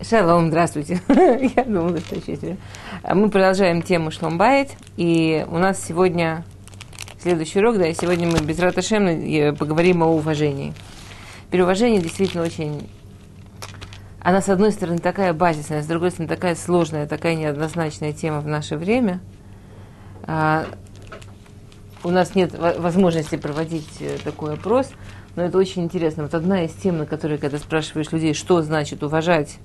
Шалом, здравствуйте. Я думала, что еще Мы продолжаем тему Шломбайт, и у нас сегодня следующий урок, да, и сегодня мы без Раташем поговорим о уважении. Переуважение действительно очень... Она, с одной стороны, такая базисная, с другой стороны, такая сложная, такая неоднозначная тема в наше время. А, у нас нет возможности проводить э, такой опрос, но это очень интересно. Вот одна из тем, на которые, когда спрашиваешь людей, что значит уважать,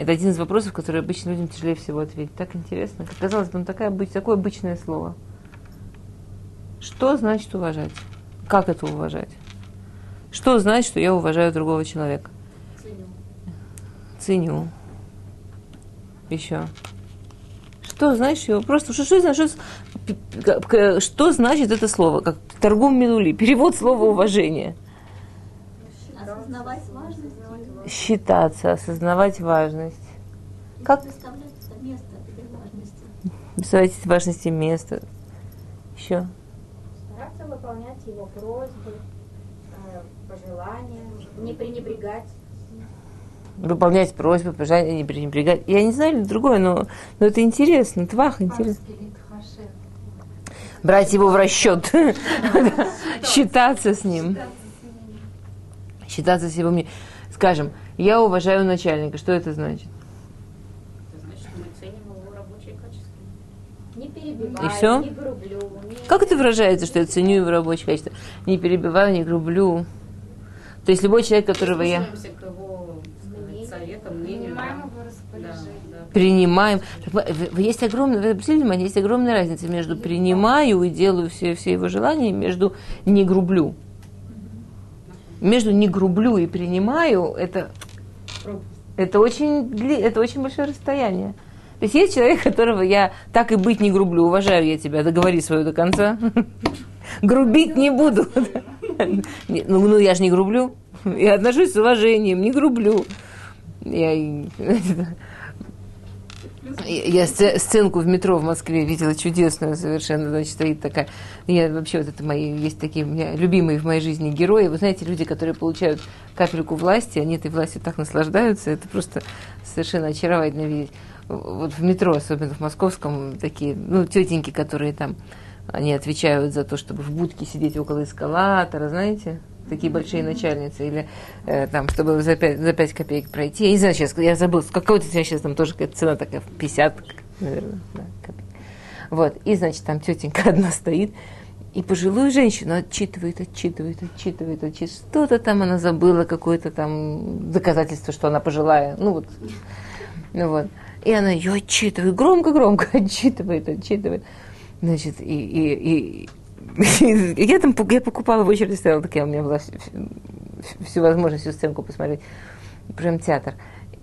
это один из вопросов, который обычно людям тяжелее всего ответить. Так интересно. Как казалось бы, ну, такая, такое обычное слово. Что значит уважать? Как это уважать? Что значит, что я уважаю другого человека? Ценю. Ценю. Еще. Что значит его? Просто что, что, что, что, что значит это слово? Как торгум минули. Перевод слова уважение. Осознавать. Считаться, осознавать важность. Как? Представлять место важности места. Еще. Стараться выполнять его просьбы, э, пожелания, не пренебрегать. Выполнять просьбы, пожелания, не пренебрегать. Я не знаю другое, но, но это интересно. Твах интересно. Брать его в расчет. Считаться с ним. Считаться с его мнением. Скажем, я уважаю начальника. Что это значит? Это значит, мы ценим его рабочие качества. Не перебивай, И всё? не грублю. Не... Как это выражается, что я ценю его рабочее качество? Не перебиваю, не грублю. То есть любой человек, которого я к его советам, мнению. Принимаем да. его распоряжение. Да, принимаем. Есть огромная, вы обратили внимание, есть огромная разница между принимаю и делаю все, все его желания, между не грублю. Между не грублю и принимаю, это, это, очень, это очень большое расстояние. То есть есть человек, которого я так и быть не грублю, уважаю я тебя, договори свое до конца. Грубить не буду. Ну, ну, я же не грублю. Я отношусь с уважением, не грублю. Я, я я сце- сценку в метро в Москве видела чудесную совершенно, значит, стоит такая. Я вообще вот это мои, есть такие у меня любимые в моей жизни герои. Вы знаете, люди, которые получают капельку власти, они этой властью так наслаждаются, это просто совершенно очаровательно видеть. Вот в метро, особенно в московском, такие, ну, тетеньки, которые там, они отвечают за то, чтобы в будке сидеть около эскалатора, знаете? Такие большие начальницы, или э, там, чтобы за 5, за 5 копеек пройти. Я не знаю, сейчас, я забыл, какой-то сейчас там тоже какая-то цена такая, 50, наверное, да, копеек. Вот, и, значит, там тетенька одна стоит, и пожилую женщину отчитывает, отчитывает, отчитывает, отчитывает. Что-то там она забыла, какое-то там доказательство, что она пожилая. Ну вот. Ну вот. И она ее отчитывает, громко-громко отчитывает, отчитывает. Значит, и, и, и, я там я покупала в очереди, стояла такая, у меня была всю, всю возможность всю сценку посмотреть. Прям театр.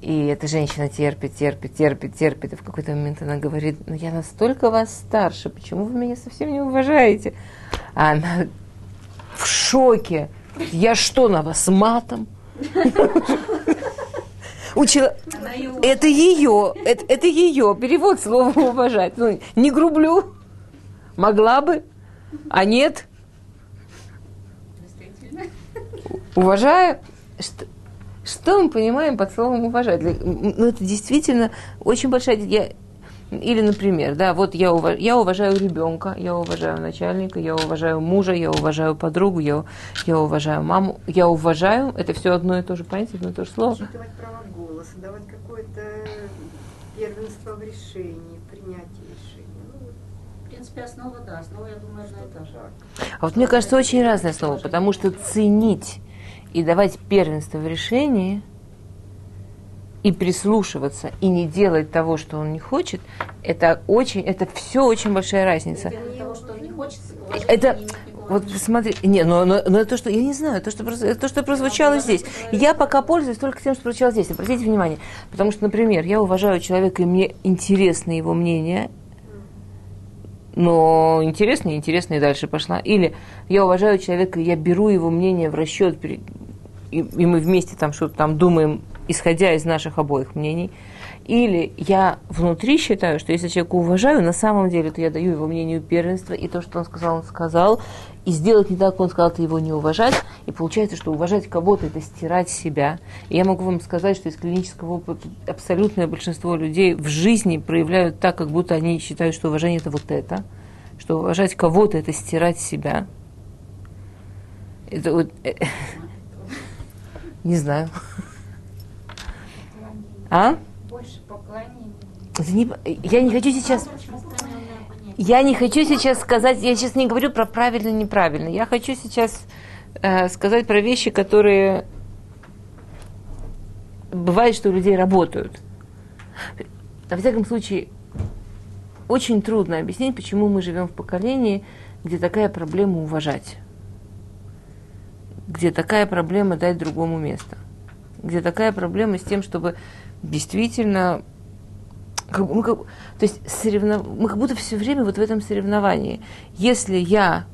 И эта женщина терпит, терпит, терпит, терпит. И в какой-то момент она говорит, ну я настолько вас старше, почему вы меня совсем не уважаете? А она в шоке. Я что, на вас матом? Учила... Это ее, это, это ее, перевод слова уважать. Ну, не грублю. Могла бы, а нет. Уважаю. Что, что мы понимаем под словом уважать? Ну, это действительно очень большая... Я, или, например, да, вот я, ува- я уважаю ребенка, я уважаю начальника, я уважаю мужа, я уважаю подругу, я, я уважаю маму, я уважаю, это все одно и то же понятие, одно и то же слово. Учитывать право голоса, давать какое-то первенство в решении, принятии решения. Принципе, основа, да, основа, я думаю, одна и та же. А вот мне кажется, очень разное слово, потому что ценить и давать первенство в решении и прислушиваться и не делать того, что он не хочет, это очень, это все очень большая разница. Для того, что не хочется, уважать Это вот посмотри, не, но, но, но это то, что я не знаю, то, что то, что прозвучало здесь. Я пока пользуюсь только тем, что прозвучало здесь. Обратите внимание, потому что, например, я уважаю человека и мне интересно его мнение, но интересно, интересно и дальше пошла. Или я уважаю человека, я беру его мнение в расчет, и, и мы вместе там что-то там думаем, исходя из наших обоих мнений. Или я внутри считаю, что если человека уважаю, на самом деле, то я даю его мнению первенство, и то, что он сказал, он сказал, и сделать не так, как он сказал, это его не уважать. И получается, что уважать кого-то – это стирать себя. И я могу вам сказать, что из клинического опыта абсолютное большинство людей в жизни проявляют так, как будто они считают, что уважение – это вот это. Что уважать кого-то – это стирать себя. Это вот... э, Не знаю. А? Больше поклонения. Это не- Я не хочу сейчас... Я не хочу сейчас сказать, я сейчас не говорю про правильно неправильно. Я хочу сейчас э, сказать про вещи, которые бывает, что у людей работают. Во всяком случае, очень трудно объяснить, почему мы живем в поколении, где такая проблема уважать, где такая проблема дать другому место, где такая проблема с тем, чтобы действительно как мы как, то есть соревнов... мы как будто все время вот в этом соревновании. Если я,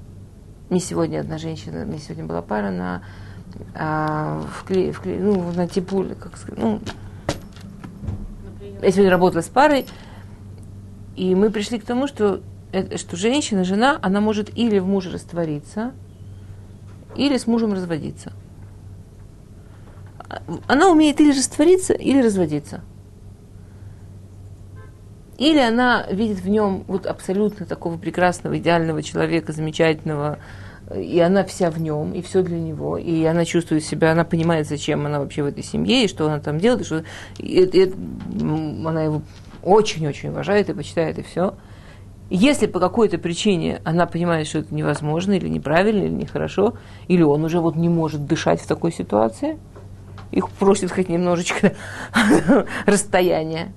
не сегодня одна женщина, мне сегодня была пара на, а, в кле- в кле- ну, на теплуле, как сказать, ну, я сегодня работала с парой, и мы пришли к тому, что, э, что женщина, жена, она может или в муже раствориться, или с мужем разводиться. А, Она умеет или раствориться, или разводиться. Или она видит в нем вот абсолютно такого прекрасного, идеального человека, замечательного, и она вся в нем, и все для него, и она чувствует себя, она понимает, зачем она вообще в этой семье, и что она там делает, и что и м, она его очень-очень уважает и почитает, и все. Если по какой-то причине она понимает, что это невозможно, или неправильно, или нехорошо, или он уже вот не может дышать в такой ситуации, их просит хоть немножечко расстояния,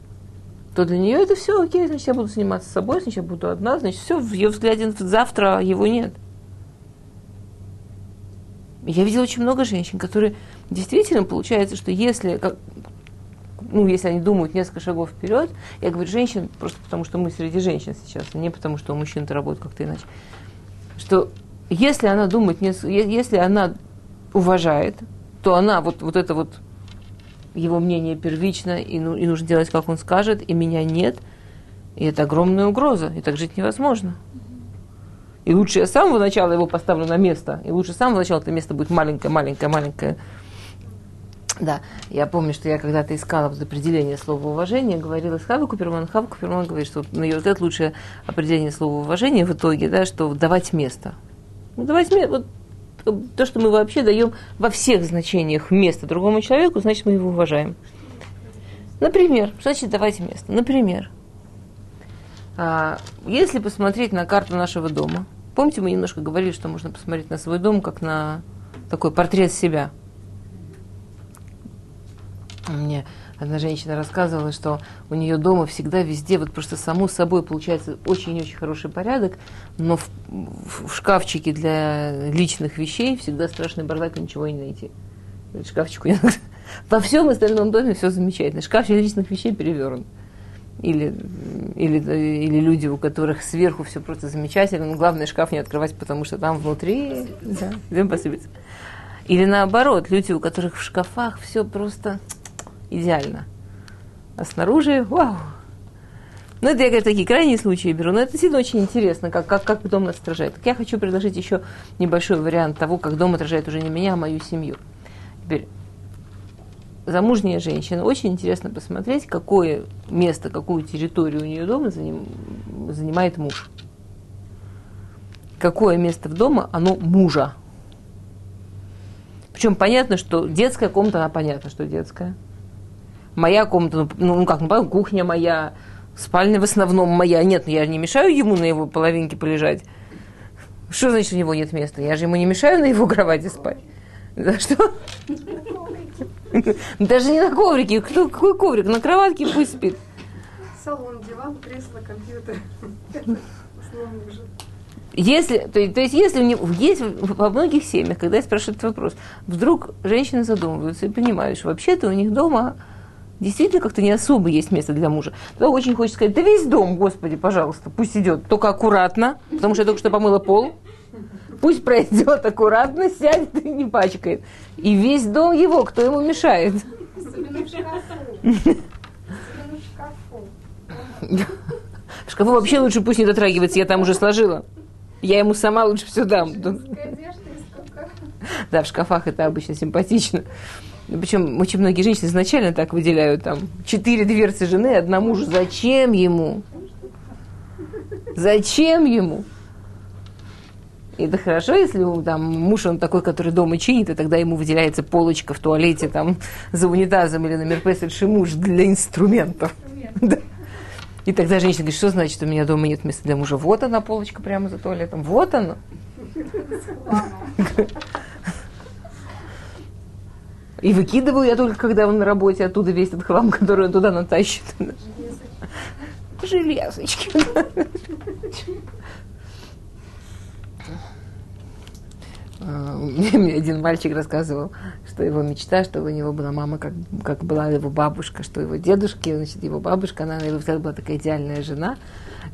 то для нее это все окей, значит, я буду заниматься собой, значит, я буду одна, значит, все, в ее взгляде завтра его нет. Я видела очень много женщин, которые действительно получается, что если, как- ну, если они думают несколько шагов вперед, я говорю женщин, просто потому что мы среди женщин сейчас, а не потому что у мужчин это работает как-то иначе, что если она думает, если она уважает, то она вот, вот это вот его мнение первично, и, ну, и нужно делать, как он скажет, и меня нет. И это огромная угроза, и так жить невозможно. И лучше я с самого начала его поставлю на место, и лучше с самого начала это место будет маленькое, маленькое, маленькое. Да, я помню, что я когда-то искала вот определение слова уважения, говорила с Хавой Куперман, Хава Куперман говорит, что и вот это лучшее определение слова уважения в итоге, да, что давать место. Ну, давать место, вот то, что мы вообще даем во всех значениях место другому человеку, значит, мы его уважаем. Например, что значит давать место? Например, а, если посмотреть на карту нашего дома, помните, мы немножко говорили, что можно посмотреть на свой дом как на такой портрет себя. Мне одна женщина рассказывала, что у нее дома всегда везде вот просто само собой получается очень-очень хороший порядок, но в, в- шкафчике для личных вещей всегда страшный бардак и ничего не найти. Говорит, Шкафчик у нее во всем остальном доме все замечательно. Шкафчик личных вещей перевернут. Или, или, или люди, у которых сверху все просто замечательно, но главное шкаф не открывать, потому что там внутри да, всем посыпется. Или наоборот, люди, у которых в шкафах все просто идеально. А снаружи, вау! Ну, это я, говорю, такие крайние случаи беру, но это действительно очень интересно, как, как, как дом отражает. Так я хочу предложить еще небольшой вариант того, как дом отражает уже не меня, а мою семью. Теперь, замужняя женщина, очень интересно посмотреть, какое место, какую территорию у нее дома заним- занимает муж. Какое место в дома, оно мужа. Причем понятно, что детская комната, она понятно, что детская. Моя комната, ну, ну как, ну, кухня моя, спальня в основном моя. Нет, ну, я не мешаю ему на его половинке полежать. Что значит, у него нет места? Я же ему не мешаю на его кровати спать. За что? Даже не на коврике. Кто, какой коврик? На кроватке пусть спит. Салон, диван, кресло, компьютер. Если, то, то есть, если у него есть во многих семьях, когда я спрашиваю этот вопрос, вдруг женщины задумываются и понимают, что вообще-то у них дома действительно как-то не особо есть место для мужа. Тогда очень хочется сказать, да весь дом, господи, пожалуйста, пусть идет, только аккуратно, потому что я только что помыла пол. Пусть пройдет аккуратно, сядет и не пачкает. И весь дом его, кто ему мешает. Особенно в шкафу. Особенно в шкафу. В шкафу вообще лучше пусть не дотрагивается, я там уже сложила. Я ему сама лучше все дам. Да, в шкафах это обычно симпатично. Причем очень многие женщины изначально так выделяют там четыре дверцы жены, одна мужу. Зачем ему? Зачем ему? И это хорошо, если там, муж, он такой, который дома чинит, и тогда ему выделяется полочка в туалете там, за унитазом или на мерпесельший муж для инструментов. Да. И тогда женщина говорит, что значит, у меня дома нет места для мужа? Вот она, полочка прямо за туалетом. Вот она. И выкидываю я только, когда он на работе, оттуда весь этот хлам, который он туда натащит. Железочки. А, Мне один мальчик рассказывал, что его мечта, что у него была мама, как, как была его бабушка, что его дедушки, значит, его бабушка, она его всегда была такая идеальная жена.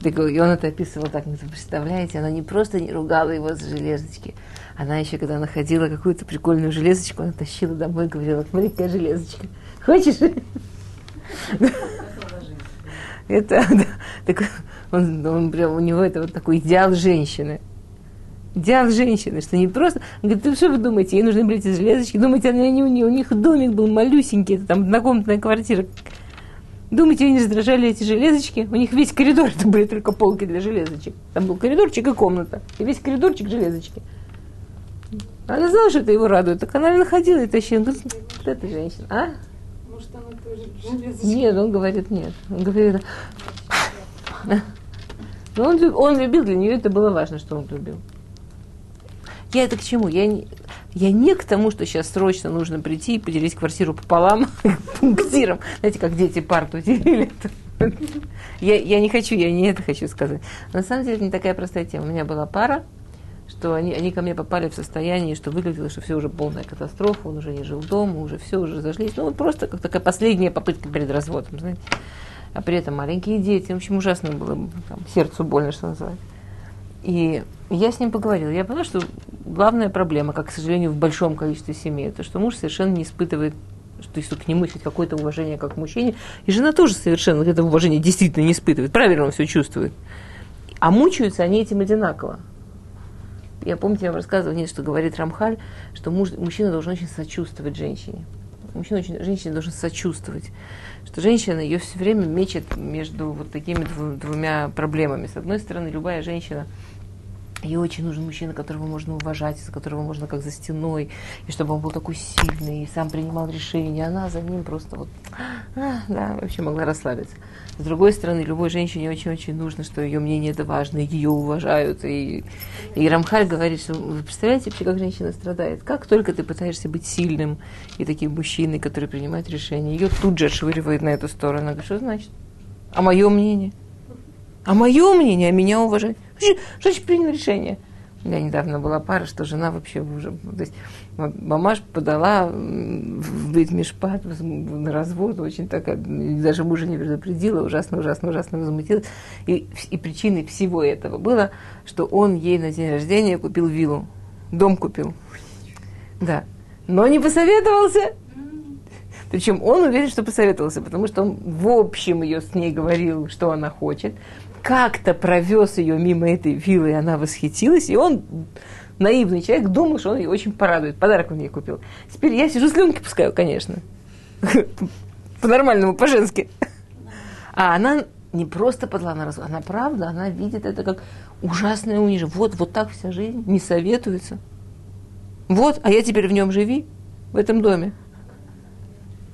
И он это описывал так, вы представляете, она не просто не ругала его за железочки, она еще, когда находила какую-то прикольную железочку, она тащила домой и говорила, смотри, какая железочка. Хочешь? Это, так он, он прям, у него это вот такой идеал женщины. Идеал женщины, что не просто... Он говорит, ну что вы думаете, ей нужны были эти железочки? Думаете, они, у них домик был малюсенький, это там однокомнатная квартира. Думаете, они раздражали эти железочки? У них весь коридор, это были только полки для железочек. Там был коридорчик и комната. И весь коридорчик железочки. Она знала, что это его радует. Так она находила и тащила. Он говорит, вот эта женщина. А? Может, она тоже железо. Нет, он говорит нет. Он говорит, но он, люб- он любил, для нее это было важно, что он любил. Я это к чему? Я не, я не к тому, что сейчас срочно нужно прийти и поделить квартиру пополам пунктиром. Знаете, как дети парту делили. Я, я не хочу, я не это хочу сказать. На самом деле, не такая простая тема. У меня была пара, что они, они ко мне попали в состояние, что выглядело, что все уже полная катастрофа, он уже не жил дома, уже все, уже разошлись. Ну, вот просто как такая последняя попытка перед разводом, знаете. А при этом маленькие дети, в общем, ужасно было, там, сердцу больно, что называется. И я с ним поговорила. Я поняла, что главная проблема, как, к сожалению, в большом количестве семей, это что муж совершенно не испытывает что если к нему есть какое-то уважение как к мужчине, и жена тоже совершенно это уважение действительно не испытывает, правильно он все чувствует. А мучаются они этим одинаково. Я помните, я вам рассказывала, нет, что говорит Рамхаль, что муж, мужчина должен очень сочувствовать женщине. Мужчина очень, женщине должен сочувствовать. Что женщина ее все время мечет между вот такими дву- двумя проблемами. С одной стороны, любая женщина, ей очень нужен мужчина, которого можно уважать, за которого можно как за стеной, и чтобы он был такой сильный, и сам принимал решения. Она за ним просто вот, а, да, вообще могла расслабиться. С другой стороны, любой женщине очень-очень нужно, что ее мнение это важно, ее уважают. И, и Рамхаль говорит, что вы представляете вообще, как женщина страдает? Как только ты пытаешься быть сильным и таким мужчиной, который принимает решения, ее тут же отшвыривает на эту сторону. Она говорит, что значит? А мое мнение? А мое мнение, а меня уважать? Что что значит принял решение? У меня недавно была пара, что жена вообще уже... То есть вот мамаш подала в Бейтмишпат на развод, очень так, и даже мужа не предупредила, ужасно, ужасно, ужасно возмутилась. И, и причиной всего этого было, что он ей на день рождения купил виллу, дом купил. Да. Но не посоветовался. Причем он уверен, что посоветовался, потому что он в общем ее с ней говорил, что она хочет. Как-то провез ее мимо этой виллы, и она восхитилась, и он, наивный человек, думал, что он ее очень порадует. Подарок он ей купил. Теперь я сижу, слюнки пускаю, конечно. По-нормальному, по-женски. А она не просто подала на развод, она правда, она видит это как ужасное унижение. Вот, вот так вся жизнь, не советуется. Вот, а я теперь в нем живи, в этом доме.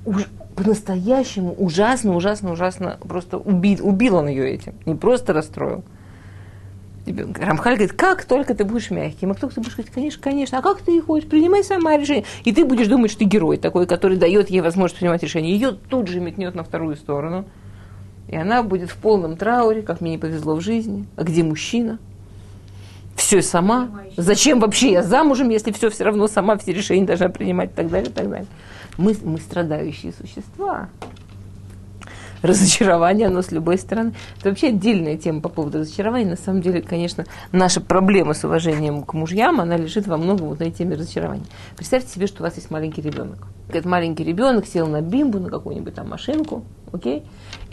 Уж, по-настоящему ужасно, ужасно, ужасно, просто убил, убил он ее этим, не просто расстроил. Тебе- Рамхаль говорит, как только ты будешь мягким, а кто ты будешь говорить, конечно, конечно, а как ты и хочешь, принимай сама решение. И ты будешь думать, что ты герой такой, который дает ей возможность принимать решение. Ее тут же метнет на вторую сторону. И она будет в полном трауре, как мне не повезло в жизни. А где мужчина? Все сама. Зачем вообще я замужем, если все все равно сама все решения должна принимать и так далее, и так далее. Мы, мы страдающие существа. Разочарование, оно с любой стороны. Это вообще отдельная тема по поводу разочарования. На самом деле, конечно, наша проблема с уважением к мужьям, она лежит во многом вот на этой теме разочарования. Представьте себе, что у вас есть маленький ребенок. Этот маленький ребенок сел на бимбу, на какую-нибудь там машинку, окей?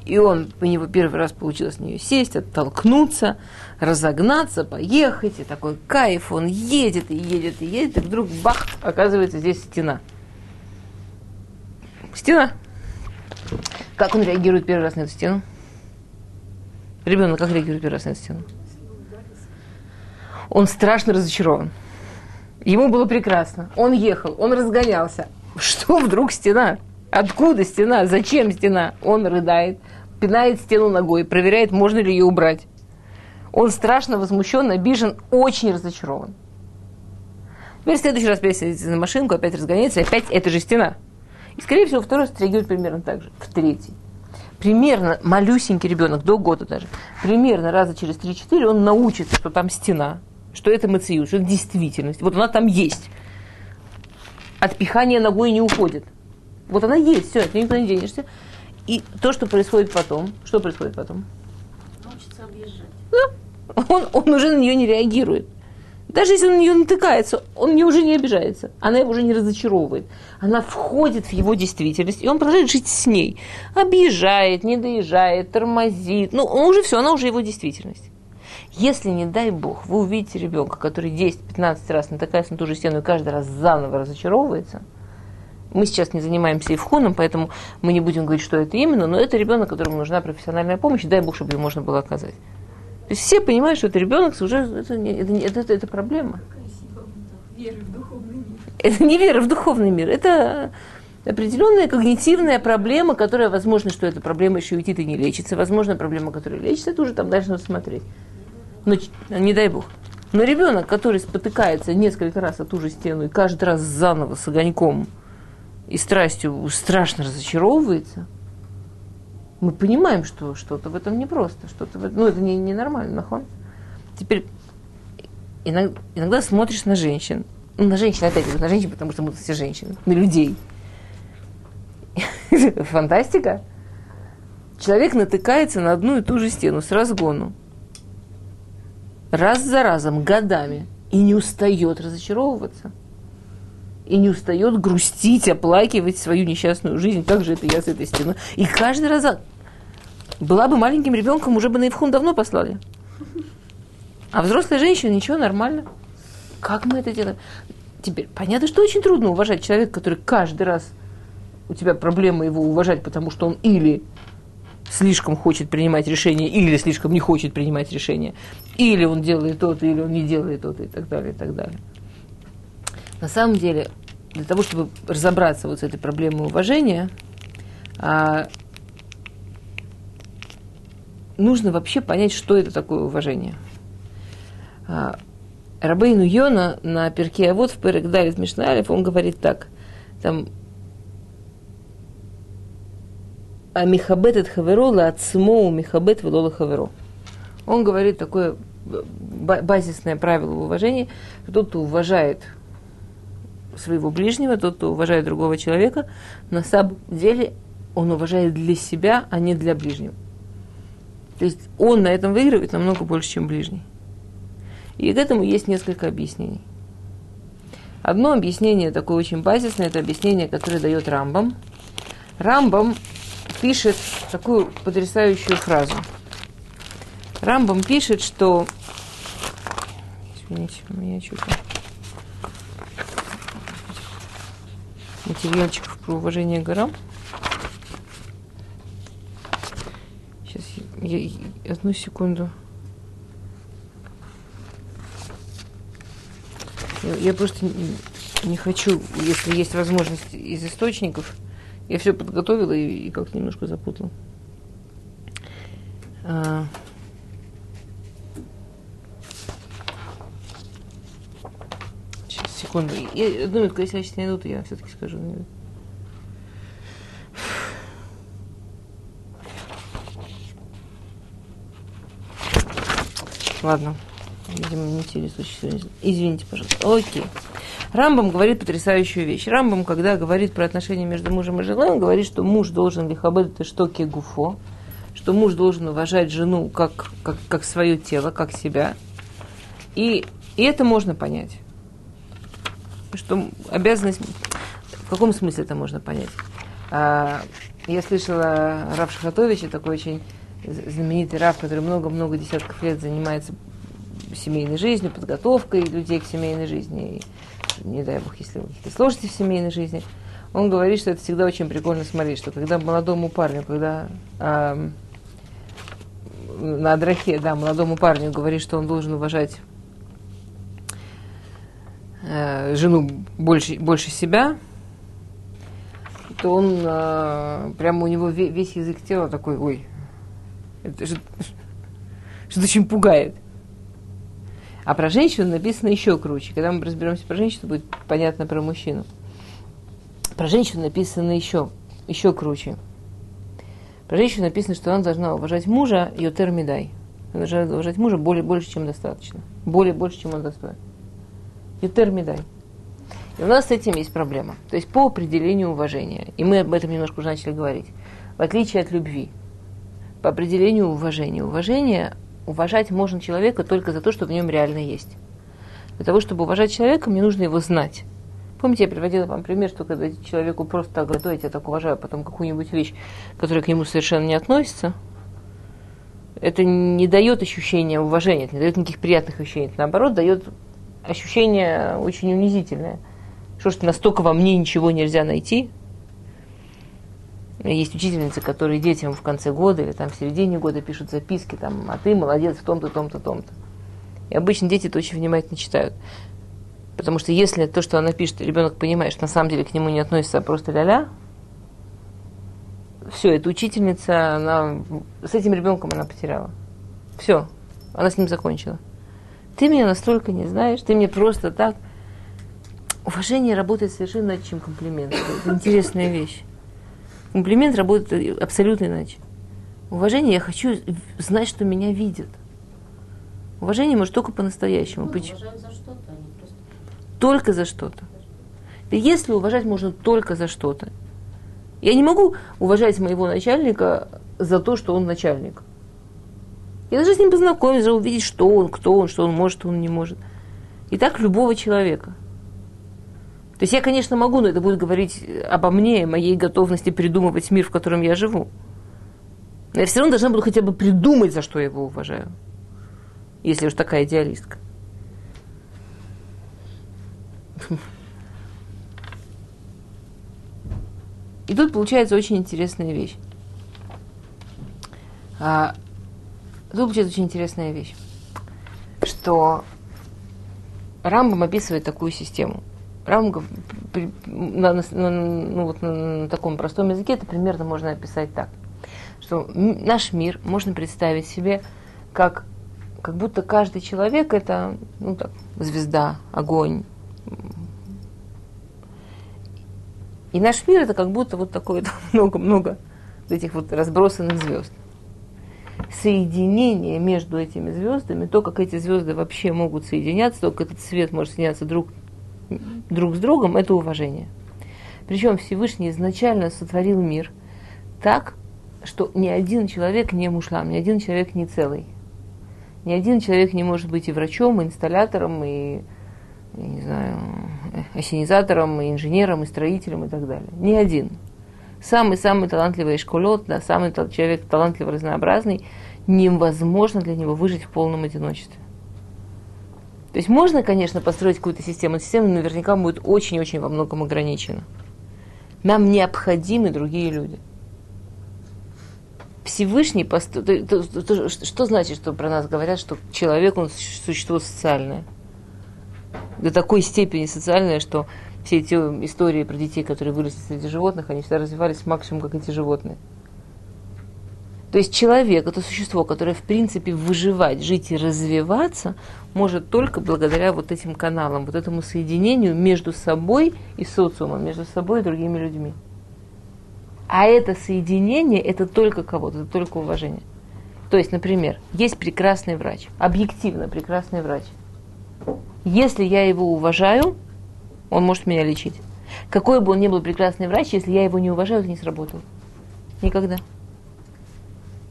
И он, у него первый раз получилось на нее сесть, оттолкнуться, разогнаться, поехать, и такой кайф, он едет, и едет, и едет, и вдруг бах, оказывается здесь стена. Стена. Как он реагирует первый раз на эту стену? Ребенок как реагирует первый раз на эту стену? Он страшно разочарован. Ему было прекрасно. Он ехал, он разгонялся. Что вдруг стена? Откуда стена? Зачем стена? Он рыдает, пинает стену ногой, проверяет, можно ли ее убрать. Он страшно возмущен, обижен, очень разочарован. Теперь в следующий раз опять садится на машинку, опять разгоняется, опять эта же стена. И, скорее всего, второй реагирует примерно так же. В третий. Примерно малюсенький ребенок, до года даже, примерно раза через 3-4 он научится, что там стена, что это мациют, что это действительность. Вот она там есть. Отпихание ногой не уходит. Вот она есть, все, ты никуда не денешься. И то, что происходит потом, что происходит потом? Научится объезжать. Да. Он, он уже на нее не реагирует. Даже если он на нее натыкается, он не уже не обижается. Она его уже не разочаровывает. Она входит в его действительность, и он продолжает жить с ней. Объезжает, не доезжает, тормозит. Ну, он уже все, она уже его действительность. Если, не дай бог, вы увидите ребенка, который 10-15 раз натыкается на ту же стену и каждый раз заново разочаровывается, мы сейчас не занимаемся ивхуном, поэтому мы не будем говорить, что это именно, но это ребенок, которому нужна профессиональная помощь, дай бог, чтобы ее можно было оказать. То есть все понимают, что это ребенок, уже это, не, это, это, это, это проблема. Это не вера в духовный мир, это определенная когнитивная проблема, которая, возможно, что эта проблема еще уйти и не лечится, возможно, проблема, которая лечится, это уже там дальше надо смотреть. Но не дай бог. Но ребенок, который спотыкается несколько раз о ту же стену и каждый раз заново с огоньком и страстью страшно разочаровывается, мы понимаем, что что-то в этом непросто, что-то в этом, ну это не, ненормально, нахон. Теперь иногда, иногда смотришь на женщин, ну, на женщин, опять говорю, на женщин, потому что мы все женщины, на людей. Фантастика. Человек натыкается на одну и ту же стену с разгону раз за разом, годами, и не устает разочаровываться. И не устает грустить, оплакивать свою несчастную жизнь. Как же это я с этой стены? И каждый раз... Была бы маленьким ребенком, уже бы на Ивхун давно послали. А взрослая женщина, ничего, нормально. Как мы это делаем? Теперь, понятно, что очень трудно уважать человека, который каждый раз у тебя проблема его уважать, потому что он или слишком хочет принимать решения, или слишком не хочет принимать решения, или он делает то-то, или он не делает то-то, и так далее, и так далее. На самом деле, для того, чтобы разобраться вот с этой проблемой уважения, а, нужно вообще понять, что это такое уважение. А, Рабейну Йона на перке, а вот в Перек Далит Мишналев, он говорит так, там а михабет от хаверо от смоу михабет велола хаверо. Он говорит такое базисное правило в уважении, что тот, кто уважает своего ближнего, тот, кто уважает другого человека, на самом деле он уважает для себя, а не для ближнего. То есть он на этом выигрывает намного больше, чем ближний. И к этому есть несколько объяснений. Одно объяснение такое очень базисное, это объяснение, которое дает Рамбам. Рамбам пишет такую потрясающую фразу. Рамбам пишет, что... Извините, у меня что-то... Материальчиков про уважение к горам. Сейчас, я, одну секунду. Я, я просто не, не хочу, если есть возможность из источников, я все подготовила и, и как-то немножко запутала. А... Сейчас, секунду. Я, одну минутку, если я сейчас найду, то я все-таки скажу. Ладно. Видимо, не интересует. Извините, пожалуйста. Окей. Рамбам говорит потрясающую вещь. Рамбам, когда говорит про отношения между мужем и женой, он говорит, что муж должен лихабед это что гуфо, что муж должен уважать жену как, как, как свое тело, как себя. И, и это можно понять. Что обязанность... В каком смысле это можно понять? А, Я слышала Раф Шахатовича, такой очень знаменитый Раф, который много-много десятков лет занимается семейной жизнью, подготовкой людей к семейной жизни. И, не дай бог, если какие-то сложности в семейной жизни. Он говорит, что это всегда очень прикольно смотреть, что когда молодому парню, когда а, на Адрахе, да, молодому парню говорит, что он должен уважать э, жену больше, больше себя, то он э, прямо у него весь язык тела такой, ой, это же что-то очень пугает. А про женщину написано еще круче. Когда мы разберемся про женщину, будет понятно про мужчину. Про женщину написано еще, еще круче. Про женщину написано, что она должна уважать мужа, ее термидай. Она должна уважать мужа более, больше, чем достаточно. Более больше, чем он достоин. Ютер медай. И у нас с этим есть проблема. То есть по определению уважения. И мы об этом немножко уже начали говорить. В отличие от любви. По определению уважения. Уважение, уважать можно человека только за то, что в нем реально есть. Для того, чтобы уважать человека, мне нужно его знать. Помните, я приводила вам пример, что когда человеку просто так говорят, я так уважаю, а потом какую-нибудь вещь, которая к нему совершенно не относится, это не дает ощущения уважения, это не дает никаких приятных ощущений, это наоборот дает ощущение очень унизительное. Что ж, настолько во мне ничего нельзя найти. Есть учительницы, которые детям в конце года или там в середине года пишут записки, там, а ты молодец в том-то, том-то, том-то. И обычно дети это очень внимательно читают. Потому что если то, что она пишет, ребенок понимает, что на самом деле к нему не относится, а просто ля-ля, все, эта учительница, она, с этим ребенком она потеряла. Все, она с ним закончила. Ты меня настолько не знаешь, ты мне просто так. Уважение работает совершенно иначе, чем комплимент. Это интересная вещь. Комплимент работает абсолютно иначе. Уважение, я хочу знать, что меня видят. Уважение может только по-настоящему. Ну, Почему? за что-то, а не просто... Только за что-то. Если уважать можно только за что-то. Я не могу уважать моего начальника за то, что он начальник. Я даже с ним познакомиться, увидеть, что он, кто он, что он может, что он не может. И так любого человека. То есть я, конечно, могу, но это будет говорить обо мне, моей готовности придумывать мир, в котором я живу. Но я все равно должна буду хотя бы придумать, за что я его уважаю. Если уж такая идеалистка. И тут получается очень интересная вещь. А, тут получается очень интересная вещь, что Рамбам описывает такую систему. Рамбам на, на, на, ну, вот на, на таком простом языке это примерно можно описать так, что наш мир можно представить себе как, как будто каждый человек это ну, так, звезда, огонь, И наш мир это как будто вот такое много-много этих вот разбросанных звезд. Соединение между этими звездами, то, как эти звезды вообще могут соединяться, то, как этот свет может соединяться друг, друг с другом, это уважение. Причем Всевышний изначально сотворил мир так, что ни один человек не мушлам, ни один человек не целый. Ни один человек не может быть и врачом, и инсталлятором, и я не знаю, осенизатором, и инженером, и строителем и так далее. Ни один. Самый-самый талантливый школот, да, самый человек талантливый, разнообразный, невозможно для него выжить в полном одиночестве. То есть можно, конечно, построить какую-то систему, но система наверняка будет очень-очень во многом ограничена. Нам необходимы другие люди. Всевышний, постро... что значит, что про нас говорят, что человек, он существо социальное – до такой степени социальное, что все эти истории про детей, которые выросли среди животных, они всегда развивались максимум, как эти животные. То есть человек – это существо, которое, в принципе, выживать, жить и развиваться может только благодаря вот этим каналам, вот этому соединению между собой и социумом, между собой и другими людьми. А это соединение – это только кого-то, это только уважение. То есть, например, есть прекрасный врач, объективно прекрасный врач – если я его уважаю, он может меня лечить. Какой бы он ни был прекрасный врач, если я его не уважаю, это не сработает. Никогда.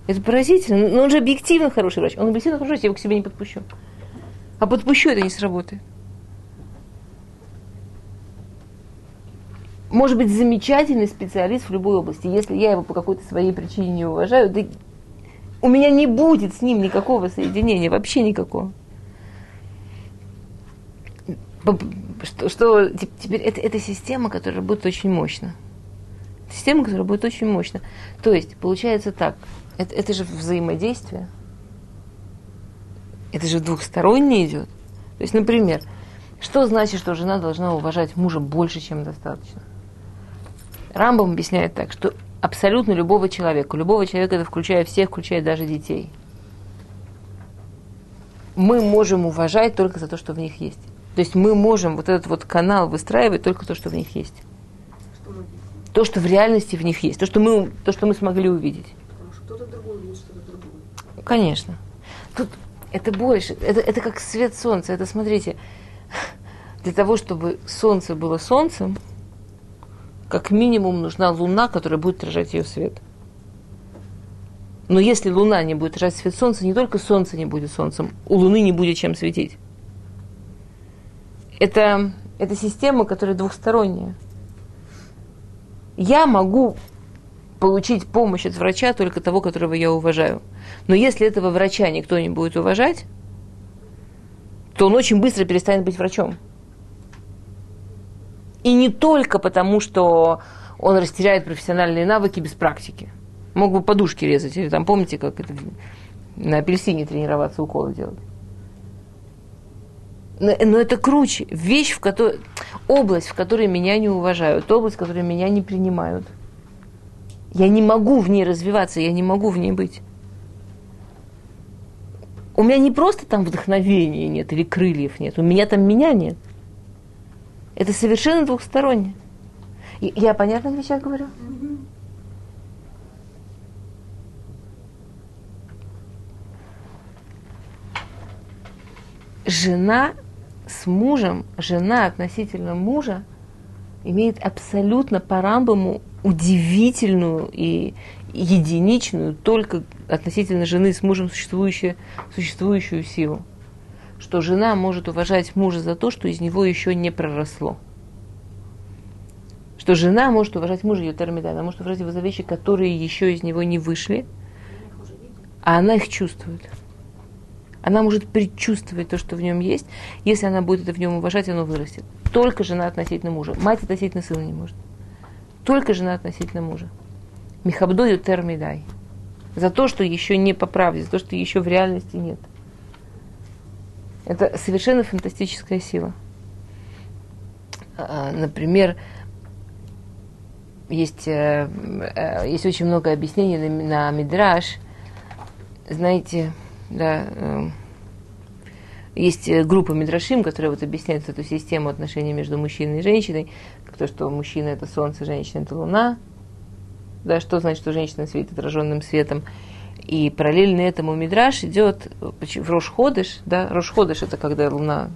Это поразительно. Но он же объективно хороший врач. Он объективно хороший я его к себе не подпущу. А подпущу, это не сработает. может быть замечательный специалист в любой области. Если я его по какой-то своей причине не уважаю, да у меня не будет с ним никакого соединения, вообще никакого. Что, что теперь это, это система, которая работает очень мощно. Система, которая будет очень мощно. То есть, получается так, это, это же взаимодействие. Это же двухсторонне идет. То есть, например, что значит, что жена должна уважать мужа больше, чем достаточно? Рамбам объясняет так, что абсолютно любого человека, любого человека, это включая всех, включая даже детей, мы можем уважать только за то, что в них есть. То есть мы можем вот этот вот канал выстраивать только то, что в них есть. Что? То, что в реальности в них есть, то, что мы, то, что мы смогли увидеть. Потому что кто-то другой видит что-то другое. Конечно. Тут это больше, это, это как свет солнца. Это, смотрите, для того, чтобы солнце было солнцем, как минимум нужна луна, которая будет отражать ее свет. Но если луна не будет отражать свет солнца, не только солнце не будет солнцем, у луны не будет чем светить. Это, это система, которая двухсторонняя. Я могу получить помощь от врача только того, которого я уважаю. Но если этого врача никто не будет уважать, то он очень быстро перестанет быть врачом. И не только потому, что он растеряет профессиональные навыки без практики. Мог бы подушки резать, или там, помните, как это на апельсине тренироваться, уколы делать. Но, но это круче. Вещь, в которой... Область, в которой меня не уважают, область, в которой меня не принимают. Я не могу в ней развиваться, я не могу в ней быть. У меня не просто там вдохновения нет или крыльев нет, у меня там меня нет. Это совершенно двухсторонне. И я понятно вещах говорю? Жена с мужем, жена относительно мужа имеет абсолютно по Рамбаму удивительную и единичную, только относительно жены с мужем существующую, существующую силу что жена может уважать мужа за то, что из него еще не проросло. Что жена может уважать мужа ее термида, она может уважать его за вещи, которые еще из него не вышли, а она их чувствует. Она может предчувствовать то, что в нем есть. Если она будет это в нем уважать, оно вырастет. Только жена относительно мужа. Мать относительно сына не может. Только жена относительно мужа. Михабдою термидай. За то, что еще не по правде, за то, что еще в реальности нет. Это совершенно фантастическая сила. А, например, есть, э, э, есть очень много объяснений на, на Мидраш. Знаете, да, э, есть группа Мидрашим, которая вот объясняет эту систему отношений между мужчиной и женщиной, то, что мужчина это солнце, женщина это луна, да, что значит, что женщина светит отраженным светом, и параллельно этому Мидраш идет в Рошходыш, да, Рошходыш это когда луна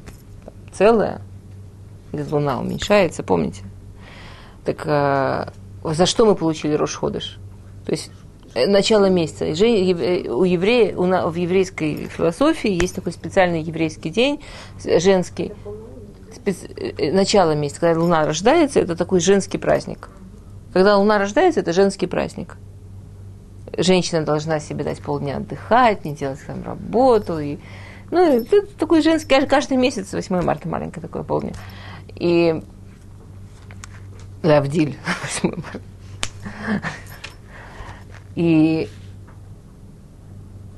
целая, луна уменьшается, помните? Так а, за что мы получили Рошходыш? То есть э, начало месяца. Э, у еврея, у, в еврейской философии есть такой специальный еврейский день, женский, специ, э, начало месяца, когда луна рождается, это такой женский праздник. Когда луна рождается, это женский праздник женщина должна себе дать полдня отдыхать, не делать там работу. И, ну, это такой женский, каждый месяц, 8 марта маленькое такое полдня. И Лавдиль, 8 марта. И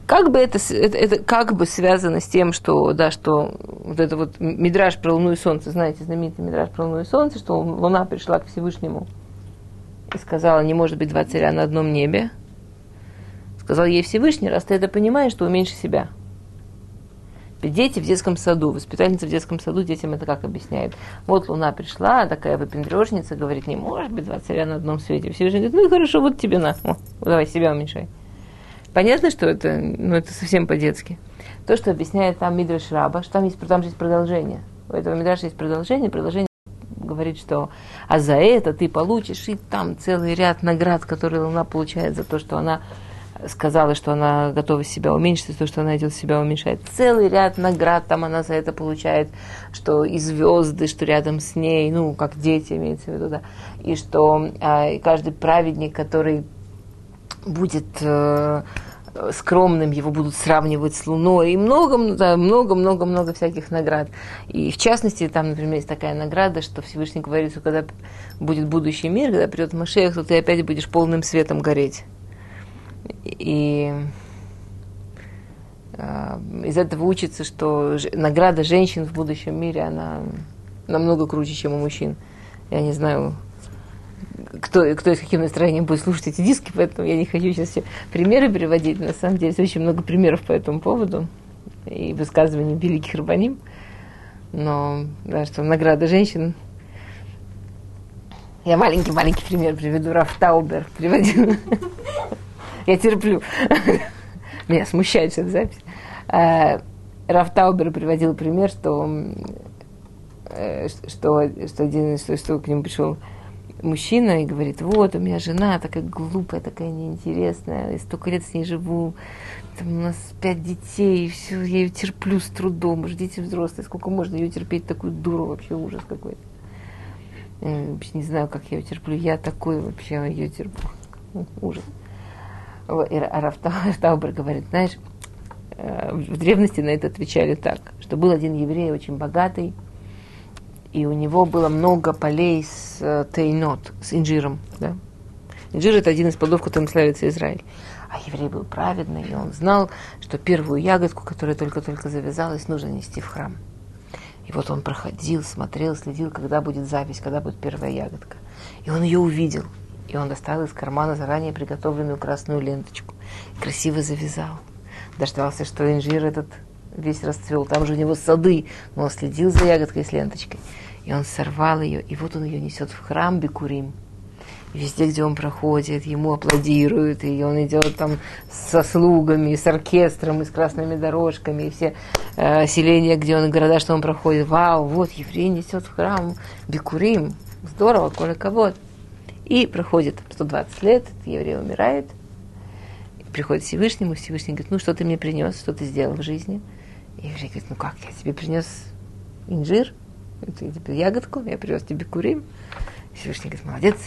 как бы это, это, это как бы связано с тем, что, да, что вот это вот мидраж про Луну и Солнце, знаете, знаменитый мидраж про Луну и Солнце, что Луна пришла к Всевышнему и сказала, не может быть два царя на одном небе, Сказал ей Всевышний, раз ты это понимаешь, то уменьши себя. Дети в детском саду, воспитательница в детском саду детям это как объясняет? Вот луна пришла, такая выпендрежница, говорит, не может быть два царя на одном свете. Всевышний говорит, ну хорошо, вот тебе на, О, давай себя уменьшай. Понятно, что это, ну, это совсем по-детски. То, что объясняет там Мидраш Раба, что там есть, там же есть продолжение. У этого Мидраша есть продолжение, продолжение говорит, что а за это ты получишь и там целый ряд наград, которые Луна получает за то, что она сказала, что она готова себя уменьшить, и то, что она идет себя уменьшает. Целый ряд наград там она за это получает, что и звезды, что рядом с ней, ну, как дети имеется в виду, да, и что э, каждый праведник, который будет э, скромным, его будут сравнивать с Луной, и много-много-много-много всяких наград. И в частности, там, например, есть такая награда, что Всевышний говорит, что когда будет будущий мир, когда придет Машех, то ты опять будешь полным светом гореть. И э, из этого учится, что награда женщин в будущем мире, она намного круче, чем у мужчин. Я не знаю, кто, кто из каким настроением будет слушать эти диски, поэтому я не хочу сейчас все примеры приводить. На самом деле, очень много примеров по этому поводу и высказываний великих рабаним. Но, да, что награда женщин. Я маленький-маленький пример приведу. Раф Таубер приводил. Я терплю. Меня смущает эта запись. А, Раф Таубер приводил пример, что, э, что, что, один, что, что к нему пришел мужчина и говорит, вот, у меня жена такая глупая, такая неинтересная, я столько лет с ней живу, там у нас пять детей, все, я ее терплю с трудом, уж дети взрослые, сколько можно ее терпеть, такую дуру, вообще ужас какой-то. Вообще не знаю, как я ее терплю, я такой вообще ее терплю, ужас. И Рафтаубер говорит, знаешь, э, в древности на это отвечали так, что был один еврей очень богатый, и у него было много полей с э, тейнот, с инжиром. Да? Инжир это один из плодов, которым славится Израиль. А еврей был праведный, и он знал, что первую ягодку, которая только-только завязалась, нужно нести в храм. И вот он проходил, смотрел, следил, когда будет запись, когда будет первая ягодка. И он ее увидел. И он достал из кармана заранее приготовленную красную ленточку. Красиво завязал. Дождался, что инжир этот весь расцвел. Там же у него сады. Но он следил за ягодкой с ленточкой. И он сорвал ее, и вот он ее несет в храм Бекурим. И везде, где он проходит, ему аплодируют, и он идет там со слугами, с оркестром, и с красными дорожками, и все э, селения, где он, города, что он проходит, вау, вот еврей несет в храм Бекурим, здорово, коля кого И проходит 120 лет, еврей умирает, приходит Всевышнему, Всевышний говорит, ну что ты мне принес, что ты сделал в жизни? И еврей говорит, ну как, я тебе принес инжир, я тебе ягодку, я привез тебе курим. Всевышний говорит, молодец.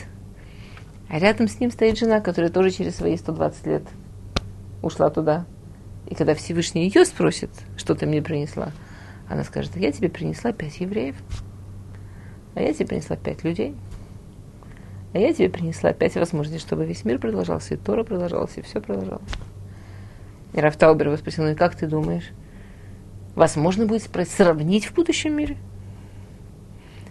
А рядом с ним стоит жена, которая тоже через свои 120 лет ушла туда. И когда Всевышний ее спросит, что ты мне принесла, она скажет, я тебе принесла пять евреев, а я тебе принесла пять людей, а я тебе принесла пять возможностей, чтобы весь мир продолжался, и Тора продолжался, и все продолжалось. И Рафтаубер его спросил, ну и как ты думаешь, возможно будет сравнить в будущем мире?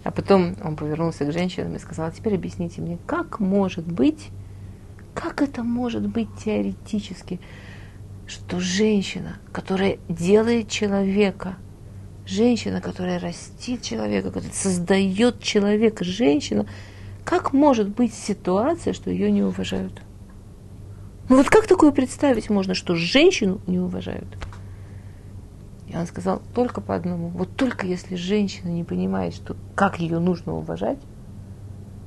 А потом он повернулся к женщинам и сказал, теперь объясните мне, как может быть, как это может быть теоретически, что женщина, которая делает человека, женщина, которая растит человека, которая создает человека, женщина, как может быть ситуация, что ее не уважают? Ну вот как такое представить можно, что женщину не уважают? И он сказал только по одному. Вот только если женщина не понимает, что, как ее нужно уважать,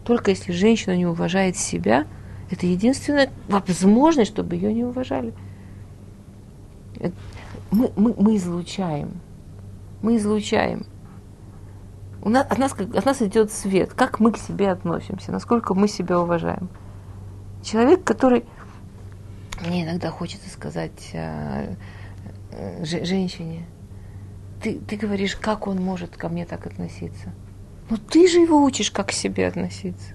только если женщина не уважает себя, это единственная возможность, чтобы ее не уважали. Мы, мы, мы излучаем. Мы излучаем. У нас, от, нас, от нас идет свет. Как мы к себе относимся, насколько мы себя уважаем. Человек, который... Мне иногда хочется сказать э, э, женщине, ты, ты говоришь, как он может ко мне так относиться? Но ты же его учишь, как к себе относиться.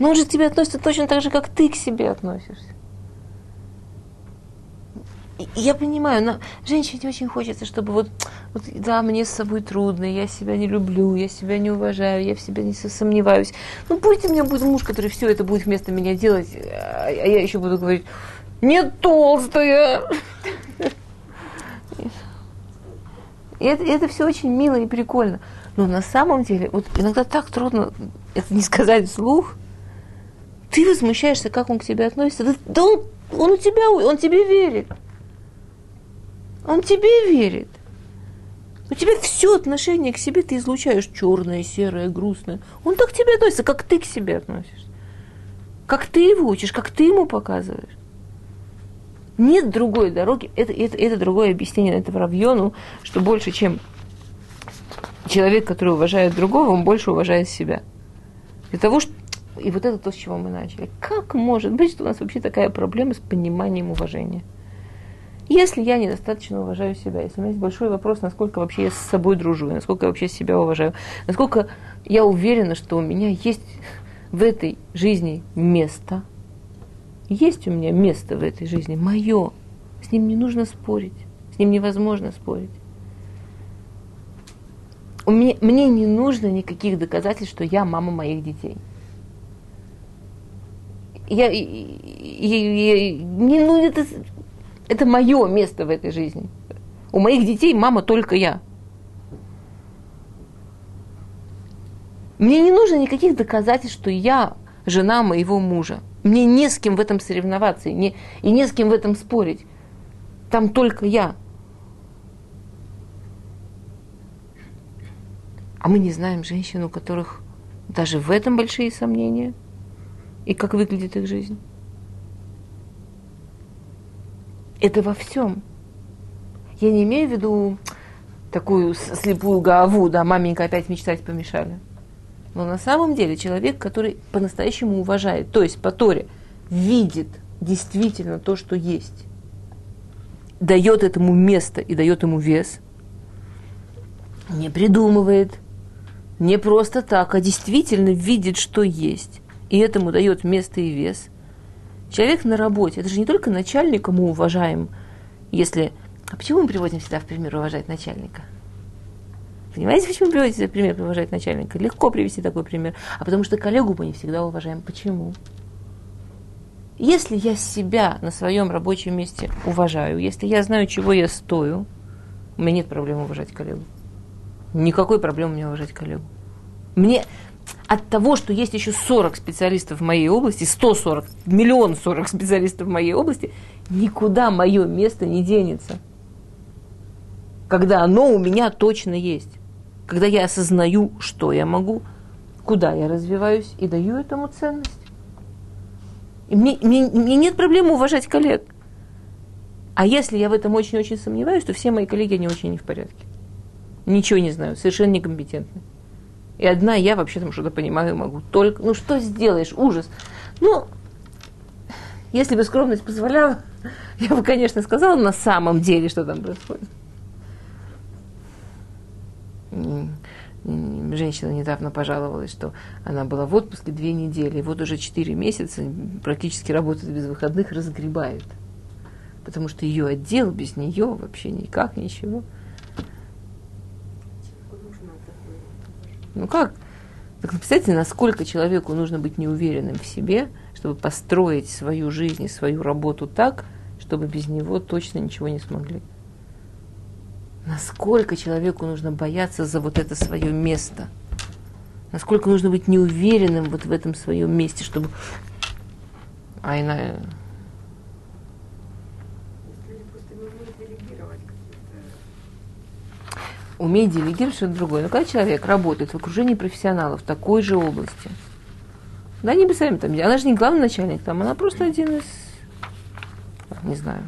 Но он же к тебе относится точно так же, как ты к себе относишься. Я понимаю, но женщине очень хочется, чтобы вот, вот, да, мне с собой трудно, я себя не люблю, я себя не уважаю, я в себя не сомневаюсь. Ну, пусть у меня будет муж, который все это будет вместо меня делать, а я еще буду говорить, не толстая. И это, это все очень мило и прикольно. Но на самом деле, вот иногда так трудно это не сказать вслух. Ты возмущаешься, как он к тебе относится. Да, да он, он у тебя, он тебе верит. Он тебе верит. У тебя все отношение к себе ты излучаешь черное, серое, грустное. Он так к тебе относится, как ты к себе относишься. Как ты его учишь, как ты ему показываешь. Нет другой дороги. Это, это, это другое объяснение этого Равьону, что больше, чем человек, который уважает другого, он больше уважает себя. Для того, что... И вот это то, с чего мы начали. Как может быть, что у нас вообще такая проблема с пониманием уважения? Если я недостаточно уважаю себя, если у меня есть большой вопрос, насколько вообще я с собой дружу, насколько я вообще себя уважаю, насколько я уверена, что у меня есть в этой жизни место, есть у меня место в этой жизни, мое, с ним не нужно спорить, с ним невозможно спорить. У меня, мне не нужно никаких доказательств, что я мама моих детей. Я, я, я, не, ну, это, это мое место в этой жизни. У моих детей мама только я. Мне не нужно никаких доказательств, что я жена моего мужа. Мне не с кем в этом соревноваться и не, и не с кем в этом спорить. Там только я. А мы не знаем женщин, у которых даже в этом большие сомнения. И как выглядит их жизнь. Это во всем. Я не имею в виду такую слепую гаву, да, маменька опять мечтать помешали. Но на самом деле человек, который по-настоящему уважает, то есть по Торе, видит действительно то, что есть, дает этому место и дает ему вес, не придумывает, не просто так, а действительно видит, что есть, и этому дает место и вес. Человек на работе, это же не только начальника мы уважаем, если... А почему мы приводим всегда в пример уважать начальника? Понимаете, почему приводите пример уважать начальника? Легко привести такой пример. А потому что коллегу мы не всегда уважаем. Почему? Если я себя на своем рабочем месте уважаю, если я знаю, чего я стою, у меня нет проблем уважать коллегу. Никакой проблемы мне уважать коллегу. Мне от того, что есть еще 40 специалистов в моей области, 140, миллион 40 специалистов в моей области, никуда мое место не денется. Когда оно у меня точно есть когда я осознаю, что я могу, куда я развиваюсь и даю этому ценность. И мне, мне, мне нет проблем уважать коллег. А если я в этом очень-очень сомневаюсь, то все мои коллеги, они очень не в порядке. Ничего не знаю, совершенно некомпетентны. И одна я вообще там что-то понимаю могу. Только, ну что сделаешь, ужас. Ну, если бы скромность позволяла, я бы, конечно, сказала на самом деле, что там происходит женщина недавно пожаловалась, что она была в отпуске две недели, и вот уже четыре месяца практически работает без выходных, разгребает. Потому что ее отдел без нее вообще никак ничего. Ну как? Так представьте, насколько человеку нужно быть неуверенным в себе, чтобы построить свою жизнь и свою работу так, чтобы без него точно ничего не смогли. Насколько человеку нужно бояться за вот это свое место. Насколько нужно быть неуверенным вот в этом своем месте, чтобы... А иная... Уметь делегировать что-то другое. Но когда человек работает в окружении профессионалов в такой же области, да, не сами там, она же не главный начальник там, она просто один из, не знаю,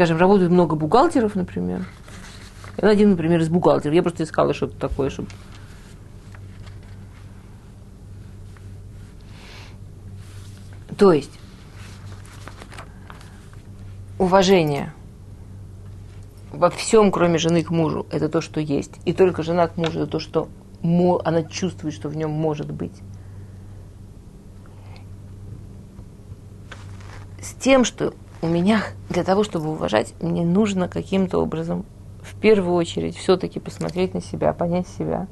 скажем, работает много бухгалтеров, например. Я один, например, из бухгалтеров. Я просто искала что-то такое, чтобы... То есть, уважение во всем, кроме жены к мужу, это то, что есть. И только жена к мужу, это то, что она чувствует, что в нем может быть. С тем, что у меня для того, чтобы уважать, мне нужно каким-то образом в первую очередь все-таки посмотреть на себя, понять себя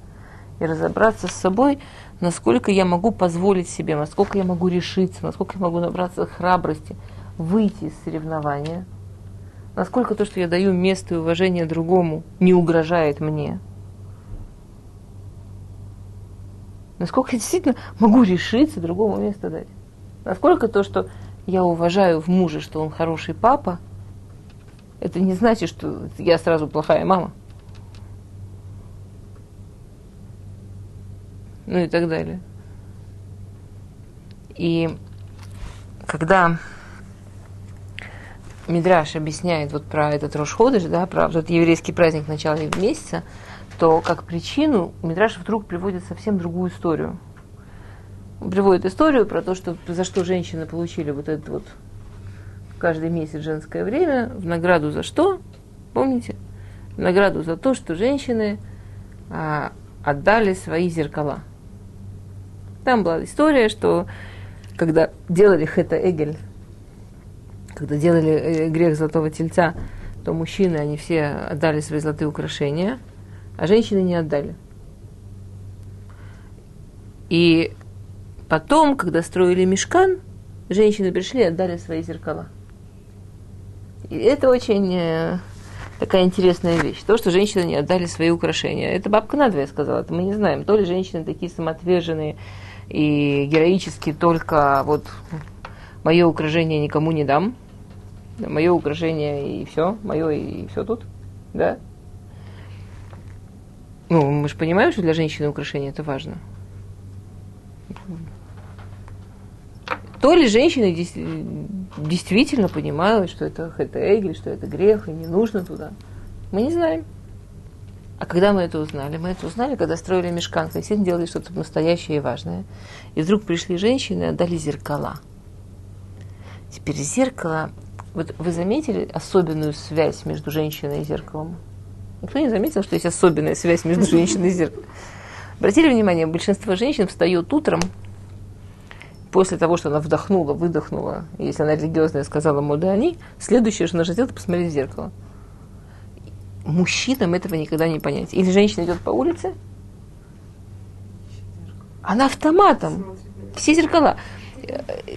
и разобраться с собой, насколько я могу позволить себе, насколько я могу решиться, насколько я могу набраться храбрости, выйти из соревнования, насколько то, что я даю место и уважение другому, не угрожает мне. Насколько я действительно могу решиться другому место дать. Насколько то, что я уважаю в муже, что он хороший папа, это не значит, что я сразу плохая мама. Ну и так далее. И когда Мидраш объясняет вот про этот Рошходыш, да, про этот еврейский праздник начала месяца, то как причину Мидраш вдруг приводит совсем другую историю. Приводит историю про то, что за что женщины получили вот это вот каждый месяц женское время, в награду за что? Помните? В награду за то, что женщины а, отдали свои зеркала. Там была история, что когда делали Хета Эгель, когда делали э, грех золотого тельца, то мужчины, они все отдали свои золотые украшения, а женщины не отдали. И потом, когда строили мешкан, женщины пришли и отдали свои зеркала. И это очень э, такая интересная вещь. То, что женщины не отдали свои украшения. Это бабка надвое сказала, это мы не знаем. То ли женщины такие самоотверженные и героические, только вот мое украшение никому не дам. Мое украшение и все, мое и все тут, да? Ну, мы же понимаем, что для женщины украшение это важно. То ли женщины действительно понимают, что это хэтэгли, что это грех, и не нужно туда. Мы не знаем. А когда мы это узнали? Мы это узнали, когда строили мешкан, когда все делали что-то настоящее и важное. И вдруг пришли женщины и отдали зеркала. Теперь зеркало... Вот вы заметили особенную связь между женщиной и зеркалом? Никто не заметил, что есть особенная связь между женщиной и зеркалом? Обратили внимание, большинство женщин встает утром после того, что она вдохнула, выдохнула, если она религиозная, сказала мода они, следующее, что она сделает, посмотреть в зеркало. Мужчинам этого никогда не понять. Или женщина идет по улице, она автоматом. Все зеркала.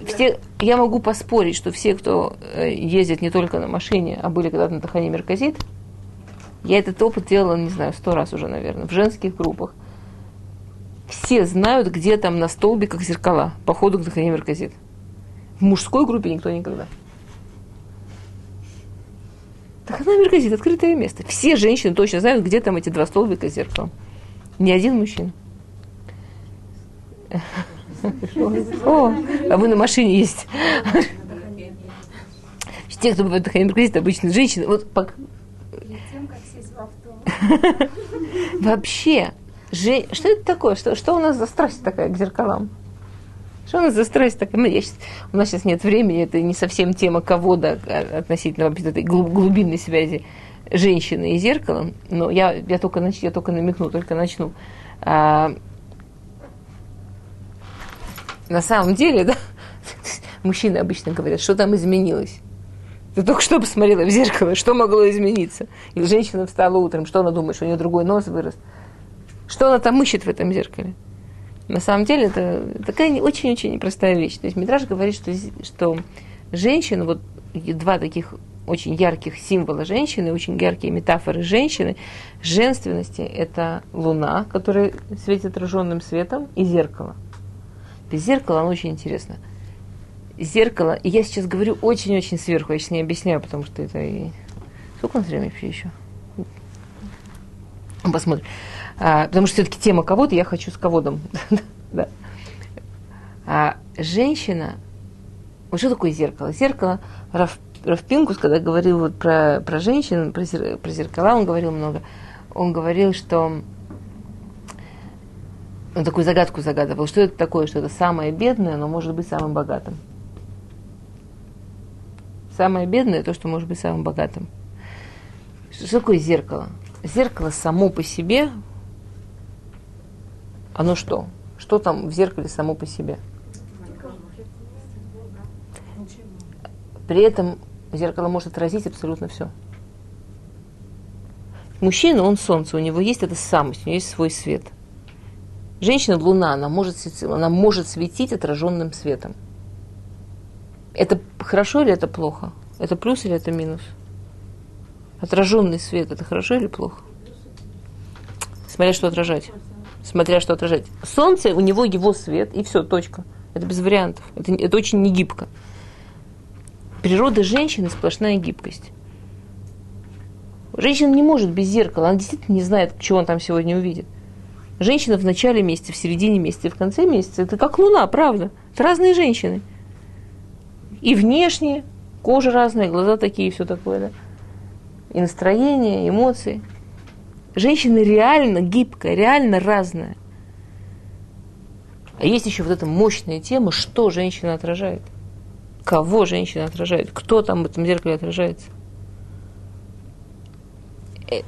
Все, я могу поспорить, что все, кто э, ездит не только на машине, а были когда-то на Тахане Мерказит, я этот опыт делала, не знаю, сто раз уже, наверное, в женских группах все знают, где там на столбиках зеркала по ходу к Захаре Мерказит. В мужской группе никто никогда. Тахана Мерказит, открытое место. Все женщины точно знают, где там эти два столбика с зеркалом. Ни один мужчина. О, а вы на машине есть. Те, кто бывает Тахана Мерказит, обычно женщины. Вот. Вообще, Же... Что это такое? Что, что у нас за страсть такая к зеркалам? Что у нас за страсть такая? Ну, я сейчас, у нас сейчас нет времени, это не совсем тема кого да, относительно вообще этой глубинной связи женщины и зеркала, но я, я, только, нач... я только намекну, только начну. А, на самом деле, да, мужчины обычно говорят, что там изменилось. Ты только что посмотрела в зеркало, что могло измениться? Или женщина встала утром, что она думает, что у нее другой нос вырос? Что она там ищет в этом зеркале? На самом деле это такая очень-очень непростая вещь. То есть Митраж говорит, что, что женщина, вот два таких очень ярких символа женщины, очень яркие метафоры женщины, женственности – это луна, которая светит отраженным светом, и зеркало. Без зеркала оно очень интересно. Зеркало, и я сейчас говорю очень-очень сверху, я сейчас не объясняю, потому что это и... Сколько у нас времени вообще еще? Посмотрим. А, потому что все-таки тема кого-то, я хочу с кого-то. да. а женщина, вот что такое зеркало? Зеркало, Раф, Рафпинкус, когда говорил вот про, про женщин, про, зер, про зеркала, он говорил много. Он говорил, что он такую загадку загадывал, что это такое, что это самое бедное, но может быть самым богатым. Самое бедное то, что может быть самым богатым. Что такое зеркало? Зеркало само по себе оно что? Что там в зеркале само по себе? При этом зеркало может отразить абсолютно все. Мужчина, он солнце, у него есть эта самость, у него есть свой свет. Женщина, луна, она может, она может светить отраженным светом. Это хорошо или это плохо? Это плюс или это минус? Отраженный свет, это хорошо или плохо? Смотря что отражать смотря что отражать. Солнце, у него его свет, и все, точка. Это без вариантов. Это, это очень не гибко. Природа женщины сплошная гибкость. Женщина не может без зеркала, она действительно не знает, чего он там сегодня увидит. Женщина в начале месяца, в середине месяца, в конце месяца, это как луна, правда. Это разные женщины. И внешне, кожа разная, глаза такие, все такое, да. И настроение, эмоции. Женщина реально гибкая, реально разная. А есть еще вот эта мощная тема, что женщина отражает. Кого женщина отражает, кто там в этом зеркале отражается. Э,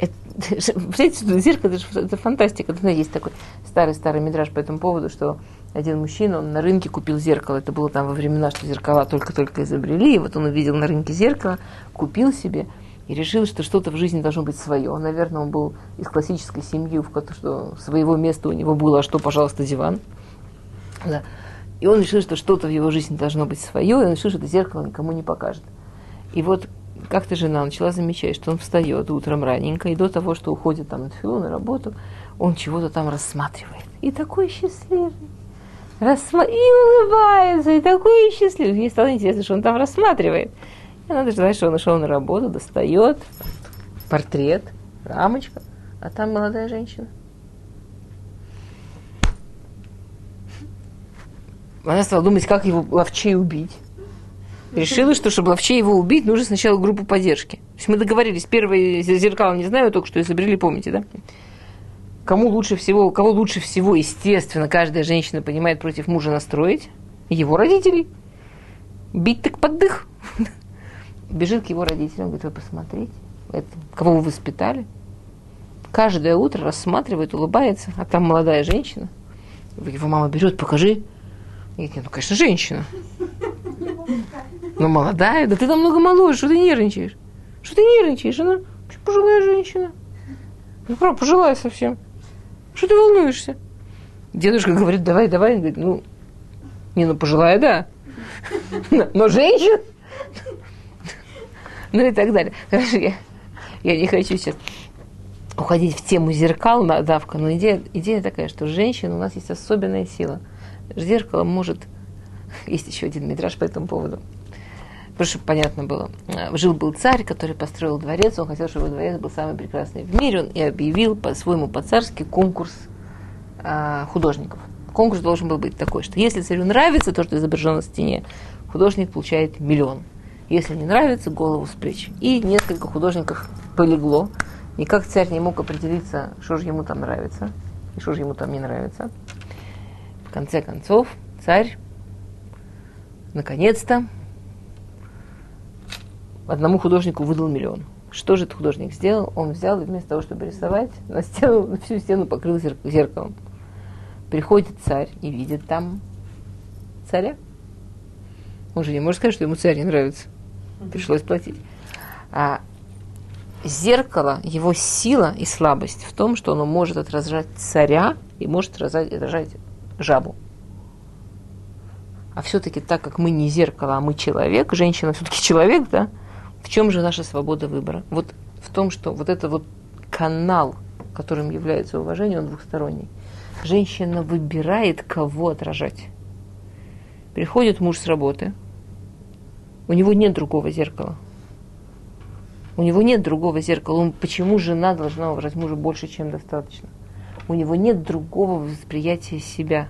Представляете, зеркало, это, это фантастика. Это, есть такой старый-старый мидраж по этому поводу, что один мужчина, он на рынке купил зеркало. Это было там во времена, что зеркала только-только изобрели. И вот он увидел на рынке зеркало, купил себе и решил, что что-то в жизни должно быть свое. Наверное, он был из классической семьи, в которой что своего места у него было, а что, пожалуйста, диван. Да. И он решил, что что-то в его жизни должно быть свое, и он решил, что это зеркало никому не покажет. И вот как-то жена начала замечать, что он встает утром раненько, и до того, что уходит там на тфилу, на работу, он чего-то там рассматривает. И такой счастливый. Рассма... И улыбается, и такой счастливый. Ей стало интересно, что он там рассматривает. Она дождалась, что он ушел на работу, достает портрет, рамочка, а там молодая женщина. Она стала думать, как его ловчей убить. Решила, что чтобы ловчей его убить, нужно сначала группу поддержки. То есть мы договорились, первые зеркала, не знаю, только что изобрели, помните, да? Кому лучше всего, кого лучше всего, естественно, каждая женщина понимает против мужа настроить? Его родителей. Бить так под дых. Бежит к его родителям, говорит, вы посмотрите, это, кого вы воспитали. Каждое утро рассматривает, улыбается, а там молодая женщина. Его мама берет, покажи. И говорит, ну, конечно, женщина. Ну, молодая, да ты намного моложе, что ты нервничаешь? Что ты нервничаешь? Она пожилая женщина. Ну, правда, пожилая совсем. Что ты волнуешься? Дедушка говорит, давай, давай. Говорит, ну, не, ну, пожилая, да. Но женщина. Ну и так далее. Хорошо, я, я не хочу сейчас уходить в тему зеркал, давка, но идея, идея такая, что женщина, у нас есть особенная сила. Зеркало может... Есть еще один мидраж по этому поводу. Просто чтобы понятно было. Жил-был царь, который построил дворец, он хотел, чтобы дворец был самый прекрасный в мире, он и объявил по-своему по-царски конкурс а, художников. Конкурс должен был быть такой, что если царю нравится то, что изображено на стене, художник получает миллион. Если не нравится, голову с плеч. И несколько художников полегло. Никак царь не мог определиться, что же ему там нравится и что же ему там не нравится. В конце концов, царь наконец-то одному художнику выдал миллион. Что же этот художник сделал? Он взял и вместо того, чтобы рисовать, на стену, на всю стену покрыл зеркалом. Приходит царь и видит там царя. Он же не может сказать, что ему царь не нравится. Пришлось платить. А зеркало, его сила и слабость в том, что оно может отражать царя и может отражать, отражать жабу. А все-таки так как мы не зеркало, а мы человек, женщина все-таки человек, да, в чем же наша свобода выбора? Вот в том, что вот это вот канал, которым является уважение, он двухсторонний. Женщина выбирает, кого отражать. Приходит муж с работы, у него нет другого зеркала. У него нет другого зеркала. Он, почему жена должна уважать мужа больше, чем достаточно? У него нет другого восприятия себя.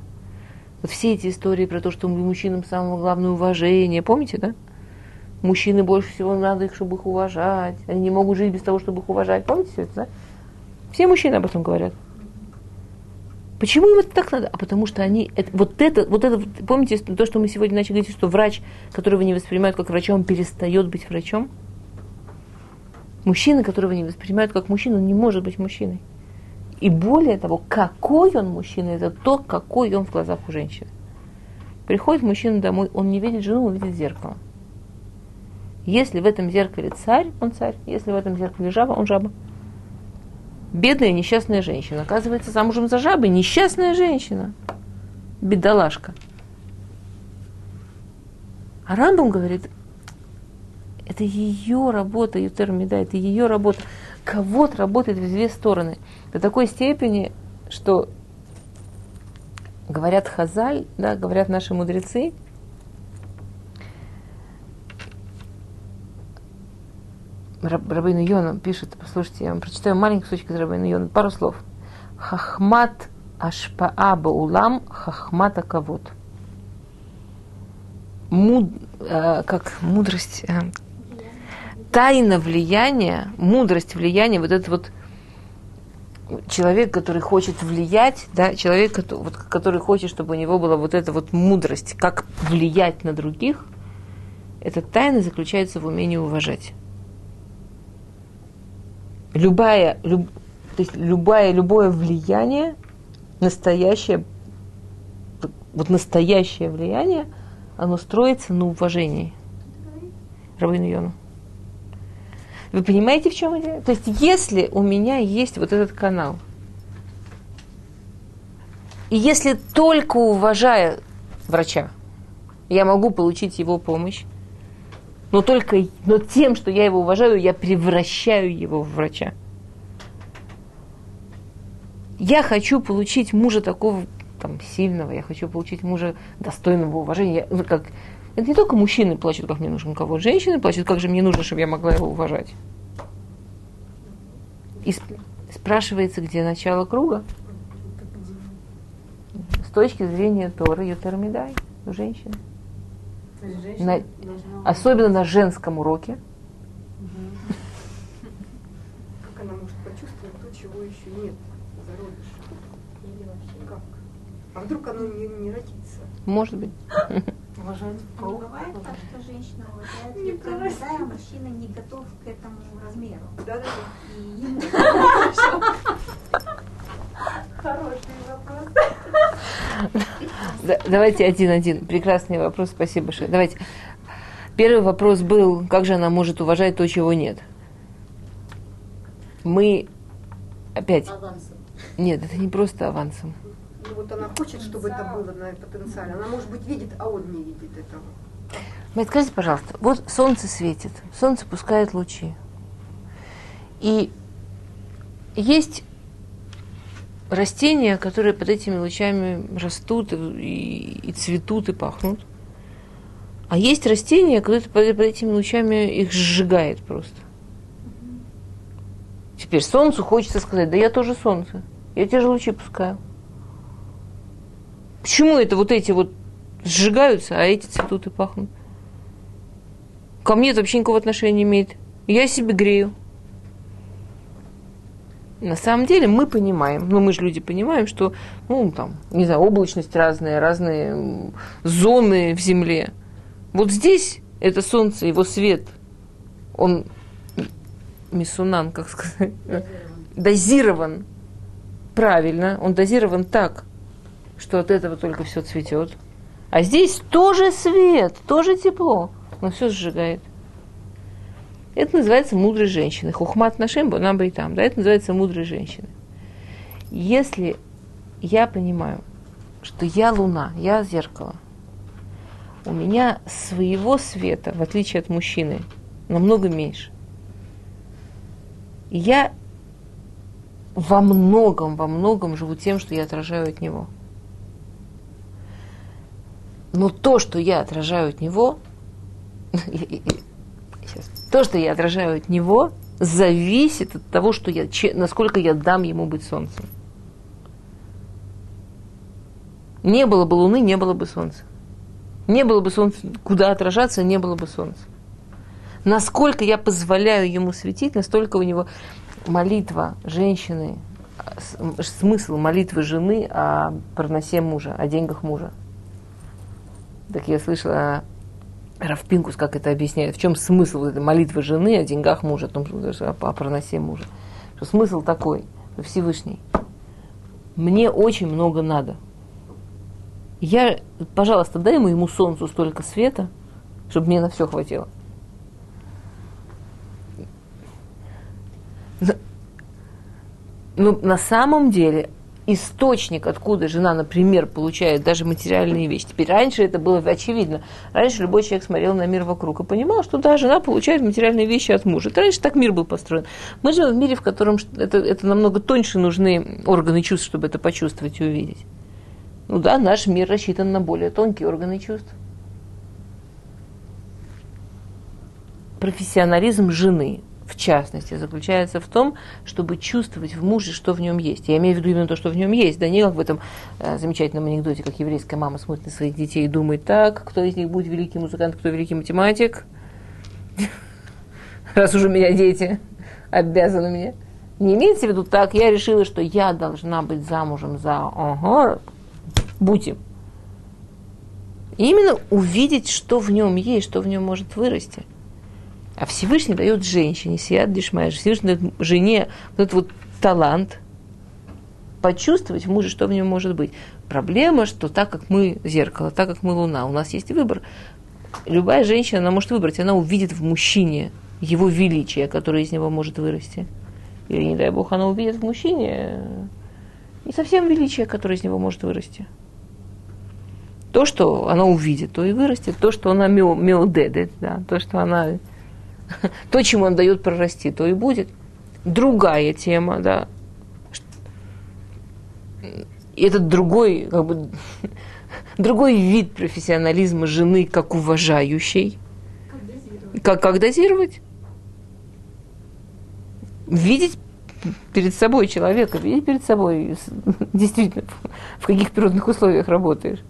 Вот все эти истории про то, что мужчинам самое главное уважение, помните, да? Мужчины больше всего надо их, чтобы их уважать. Они не могут жить без того, чтобы их уважать. Помните все это, да? Все мужчины об этом говорят. Почему им это так надо? А потому что они, это, вот это, вот это, помните то, что мы сегодня начали говорить, что врач, которого не воспринимают как врача, он перестает быть врачом? Мужчина, которого не воспринимают как мужчину, он не может быть мужчиной. И более того, какой он мужчина, это то, какой он в глазах у женщины. Приходит мужчина домой, он не видит жену, он видит зеркало. Если в этом зеркале царь, он царь. Если в этом зеркале жаба, он жаба. Бедная несчастная женщина. Оказывается, замужем за жабой несчастная женщина. Бедолашка. А Рамбам говорит, это ее работа, Ютер Меда, это ее работа. Кого-то работает в две стороны. До такой степени, что говорят Хазаль, да, говорят наши мудрецы, Рабейну Йона пишет, послушайте, я вам прочитаю маленький кусочек из Рабейну Йона, пару слов. Хахмат ашпаа баулам хахмат аковод. муд, э, как мудрость, э, тайна влияния, мудрость влияния, вот этот вот человек, который хочет влиять, да, человек, который, вот, который хочет, чтобы у него была вот эта вот мудрость, как влиять на других, эта тайна заключается в умении уважать. Любая, люб, то есть любое, любое влияние, настоящее, вот настоящее влияние, оно строится на уважении. Рабыну Йону. Вы понимаете, в чем идея? То есть, если у меня есть вот этот канал, и если только уважая врача, я могу получить его помощь, но только но тем, что я его уважаю, я превращаю его в врача. Я хочу получить мужа такого там, сильного, я хочу получить мужа достойного уважения. Я, ну, как, это не только мужчины плачут, как мне нужен кого, женщины плачут, как же мне нужно, чтобы я могла его уважать. И спрашивается, где начало круга? С точки зрения Торы Ютермидай, у женщины. На, особенно на женском уроке. Как она может почувствовать то, чего еще нет зародыша? Или вообще как? А вдруг оно не, не родится? Может быть. Уважать Не бывает так, что женщина уважает Виктора, а мужчина не готов к этому размеру. Да, да, да. Хороший давайте один-один. Прекрасный вопрос, спасибо большое. Давайте. Первый вопрос был, как же она может уважать то, чего нет? Мы опять... Авансом. Нет, это не просто авансом. Ну вот она хочет, чтобы это было на потенциале. Она, может быть, видит, а он не видит этого. Мать, скажите, пожалуйста, вот солнце светит, солнце пускает лучи. И есть растения, которые под этими лучами растут и, и цветут, и пахнут. А есть растения, которые под, под этими лучами их сжигает просто. Теперь солнцу хочется сказать, да я тоже солнце, я те же лучи пускаю. Почему это вот эти вот сжигаются, а эти цветут и пахнут? Ко мне это вообще никакого отношения не имеет. Я себе грею. На самом деле мы понимаем, ну мы же люди понимаем, что, ну там, не знаю, облачность разная, разные зоны в Земле. Вот здесь это Солнце, его свет, он мисунан, как сказать, дозирован правильно, он дозирован так, что от этого только все цветет. А здесь тоже свет, тоже тепло, но все сжигает. Это называется мудрой женщины. Хухмат нашем нам и там. Да, это называется мудрой женщины. Если я понимаю, что я луна, я зеркало, у меня своего света, в отличие от мужчины, намного меньше. Я во многом, во многом живу тем, что я отражаю от него. Но то, что я отражаю от него, то, что я отражаю от него, зависит от того, что я, насколько я дам ему быть солнцем. Не было бы луны, не было бы солнца. Не было бы солнца, куда отражаться, не было бы солнца. Насколько я позволяю ему светить, настолько у него молитва женщины, смысл молитвы жены о проносе мужа, о деньгах мужа. Так я слышала Равпинкус, как это объясняет, в чем смысл вот этой молитвы жены о деньгах мужа, о, том, что, о проносе мужа. Что смысл такой, что Всевышний, мне очень много надо. Я, пожалуйста, дай моему солнцу столько света, чтобы мне на все хватило. Но на самом деле источник, откуда жена, например, получает даже материальные вещи. Теперь раньше это было очевидно. Раньше любой человек смотрел на мир вокруг и понимал, что да, жена получает материальные вещи от мужа. Это раньше так мир был построен. Мы живем в мире, в котором это, это намного тоньше нужны органы чувств, чтобы это почувствовать и увидеть. Ну да, наш мир рассчитан на более тонкие органы чувств. Профессионализм жены в частности, заключается в том, чтобы чувствовать в муже, что в нем есть. Я имею в виду именно то, что в нем есть, да не как в этом э, замечательном анекдоте, как еврейская мама смотрит на своих детей и думает, так, кто из них будет великий музыкант, кто великий математик, раз уже меня дети обязаны мне. Не имеется в виду так, я решила, что я должна быть замужем за ага, Бути. именно увидеть, что в нем есть, что в нем может вырасти – а Всевышний дает женщине, Сият Дишмаеш, Всевышний дает жене вот этот вот талант почувствовать в муже, что в нем может быть. Проблема, что так как мы зеркало, так как мы луна, у нас есть выбор. Любая женщина, она может выбрать, она увидит в мужчине его величие, которое из него может вырасти. Или, не дай бог, она увидит в мужчине не совсем величие, которое из него может вырасти. То, что она увидит, то и вырастет. То, что она меодедет, да, то, что она то, чему он дает прорасти, то и будет. Другая тема, да. Этот другой, как бы, другой вид профессионализма жены, как уважающей. Как? Как, дозировать? Видеть перед собой человека, видеть перед собой действительно, в каких природных условиях работаешь.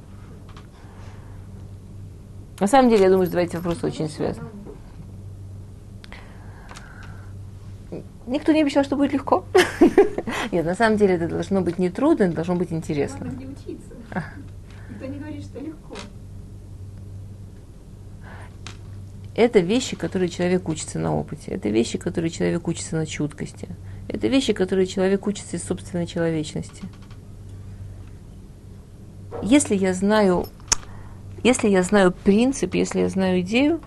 На самом деле, я думаю, что эти вопросы очень связаны. Никто не обещал, что будет легко. Нет, на самом деле это должно быть не трудно, это должно быть интересно. Надо учиться. Никто не говорит, что легко. Это вещи, которые человек учится на опыте. Это вещи, которые человек учится на чуткости. Это вещи, которые человек учится из собственной человечности. Если я знаю, если я знаю принцип, если я знаю идею,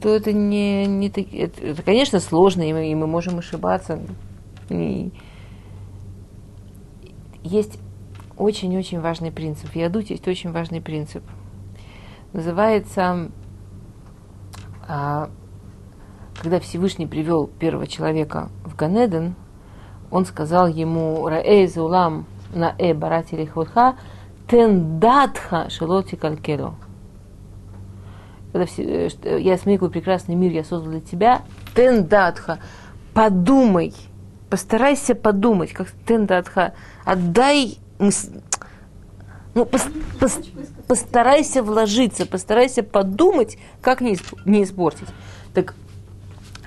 то это не, не это, это, конечно, сложно, и мы, и мы можем ошибаться. И есть очень-очень важный принцип. В Ядуте есть очень важный принцип. Называется, а, когда Всевышний привел первого человека в Ганеден, он сказал ему, Раэй улам на э барати лихвотха, тендатха шелоти калькело я смею прекрасный мир я создал для тебя, тендатха, подумай, постарайся подумать, как тендатха, отдай, ну, пос, пос, постарайся вложиться, постарайся подумать, как не, не испортить. Так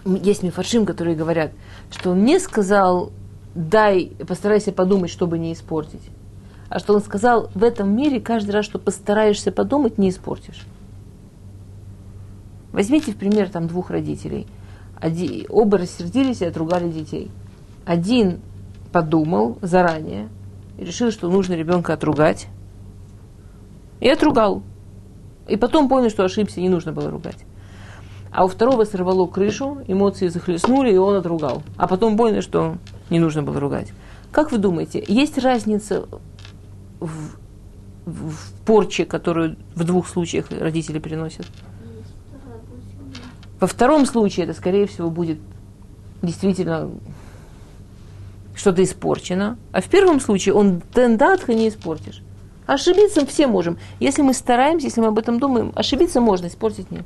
есть мифаршим, которые говорят, что он не сказал, дай, постарайся подумать, чтобы не испортить, а что он сказал, в этом мире каждый раз, что постараешься подумать, не испортишь. Возьмите в пример там двух родителей. Один, оба рассердились и отругали детей. Один подумал заранее и решил, что нужно ребенка отругать. И отругал. И потом понял, что ошибся, не нужно было ругать. А у второго сорвало крышу, эмоции захлестнули, и он отругал. А потом понял, что не нужно было ругать. Как вы думаете, есть разница в, в, порче, которую в двух случаях родители приносят? Во втором случае это, скорее всего, будет действительно что-то испорчено. А в первом случае он тендатха не испортишь. Ошибиться все можем. Если мы стараемся, если мы об этом думаем, ошибиться можно, испортить нет.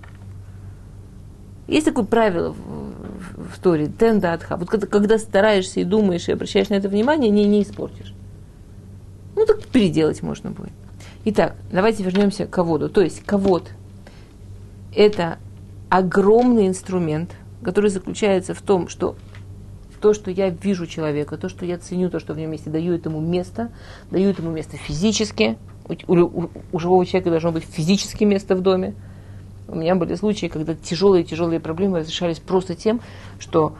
Есть такое правило в, в, в Торе, тендатха. Вот когда, когда стараешься и думаешь, и обращаешь на это внимание, не, не испортишь. Ну, так переделать можно будет. Итак, давайте вернемся к воду. То есть, ковод – это огромный инструмент, который заключается в том, что то, что я вижу человека, то, что я ценю, то, что в нем есть, даю этому место, даю этому место физически. У, у, у живого человека должно быть физически место в доме. У меня были случаи, когда тяжелые-тяжелые проблемы разрешались просто тем, что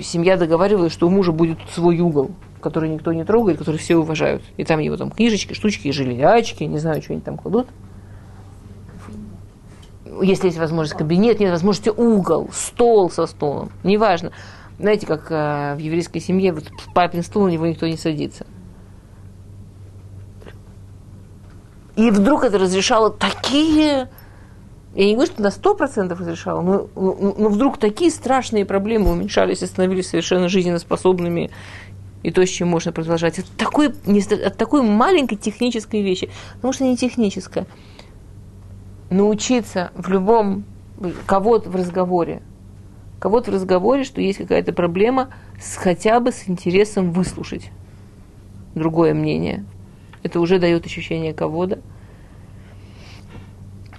семья договаривалась, что у мужа будет свой угол, который никто не трогает, который все уважают. И там его там книжечки, штучки, железячки, не знаю, что они там кладут если есть возможность кабинет, нет возможности угол, стол со столом, неважно. Знаете, как э, в еврейской семье, вот папин стул, на него никто не садится. И вдруг это разрешало такие, я не говорю, что на сто процентов разрешало, но, но, но вдруг такие страшные проблемы уменьшались и становились совершенно жизнеспособными и то, с чем можно продолжать. От такой, от такой маленькой технической вещи, потому что не техническая научиться в любом кого-то в разговоре кого-то в разговоре, что есть какая-то проблема, с, хотя бы с интересом выслушать другое мнение. Это уже дает ощущение кого-то.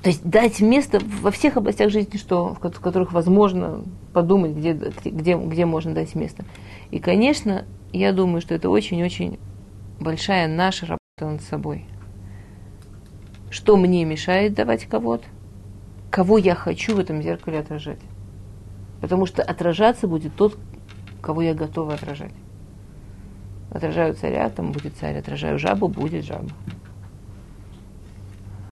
То есть дать место во всех областях жизни, что, в ко- в которых возможно подумать, где, где, где можно дать место. И, конечно, я думаю, что это очень-очень большая наша работа над собой. Что мне мешает давать кого-то? Кого я хочу в этом зеркале отражать? Потому что отражаться будет тот, кого я готова отражать. Отражаю царя, там будет царь. Отражаю жабу, будет жаба.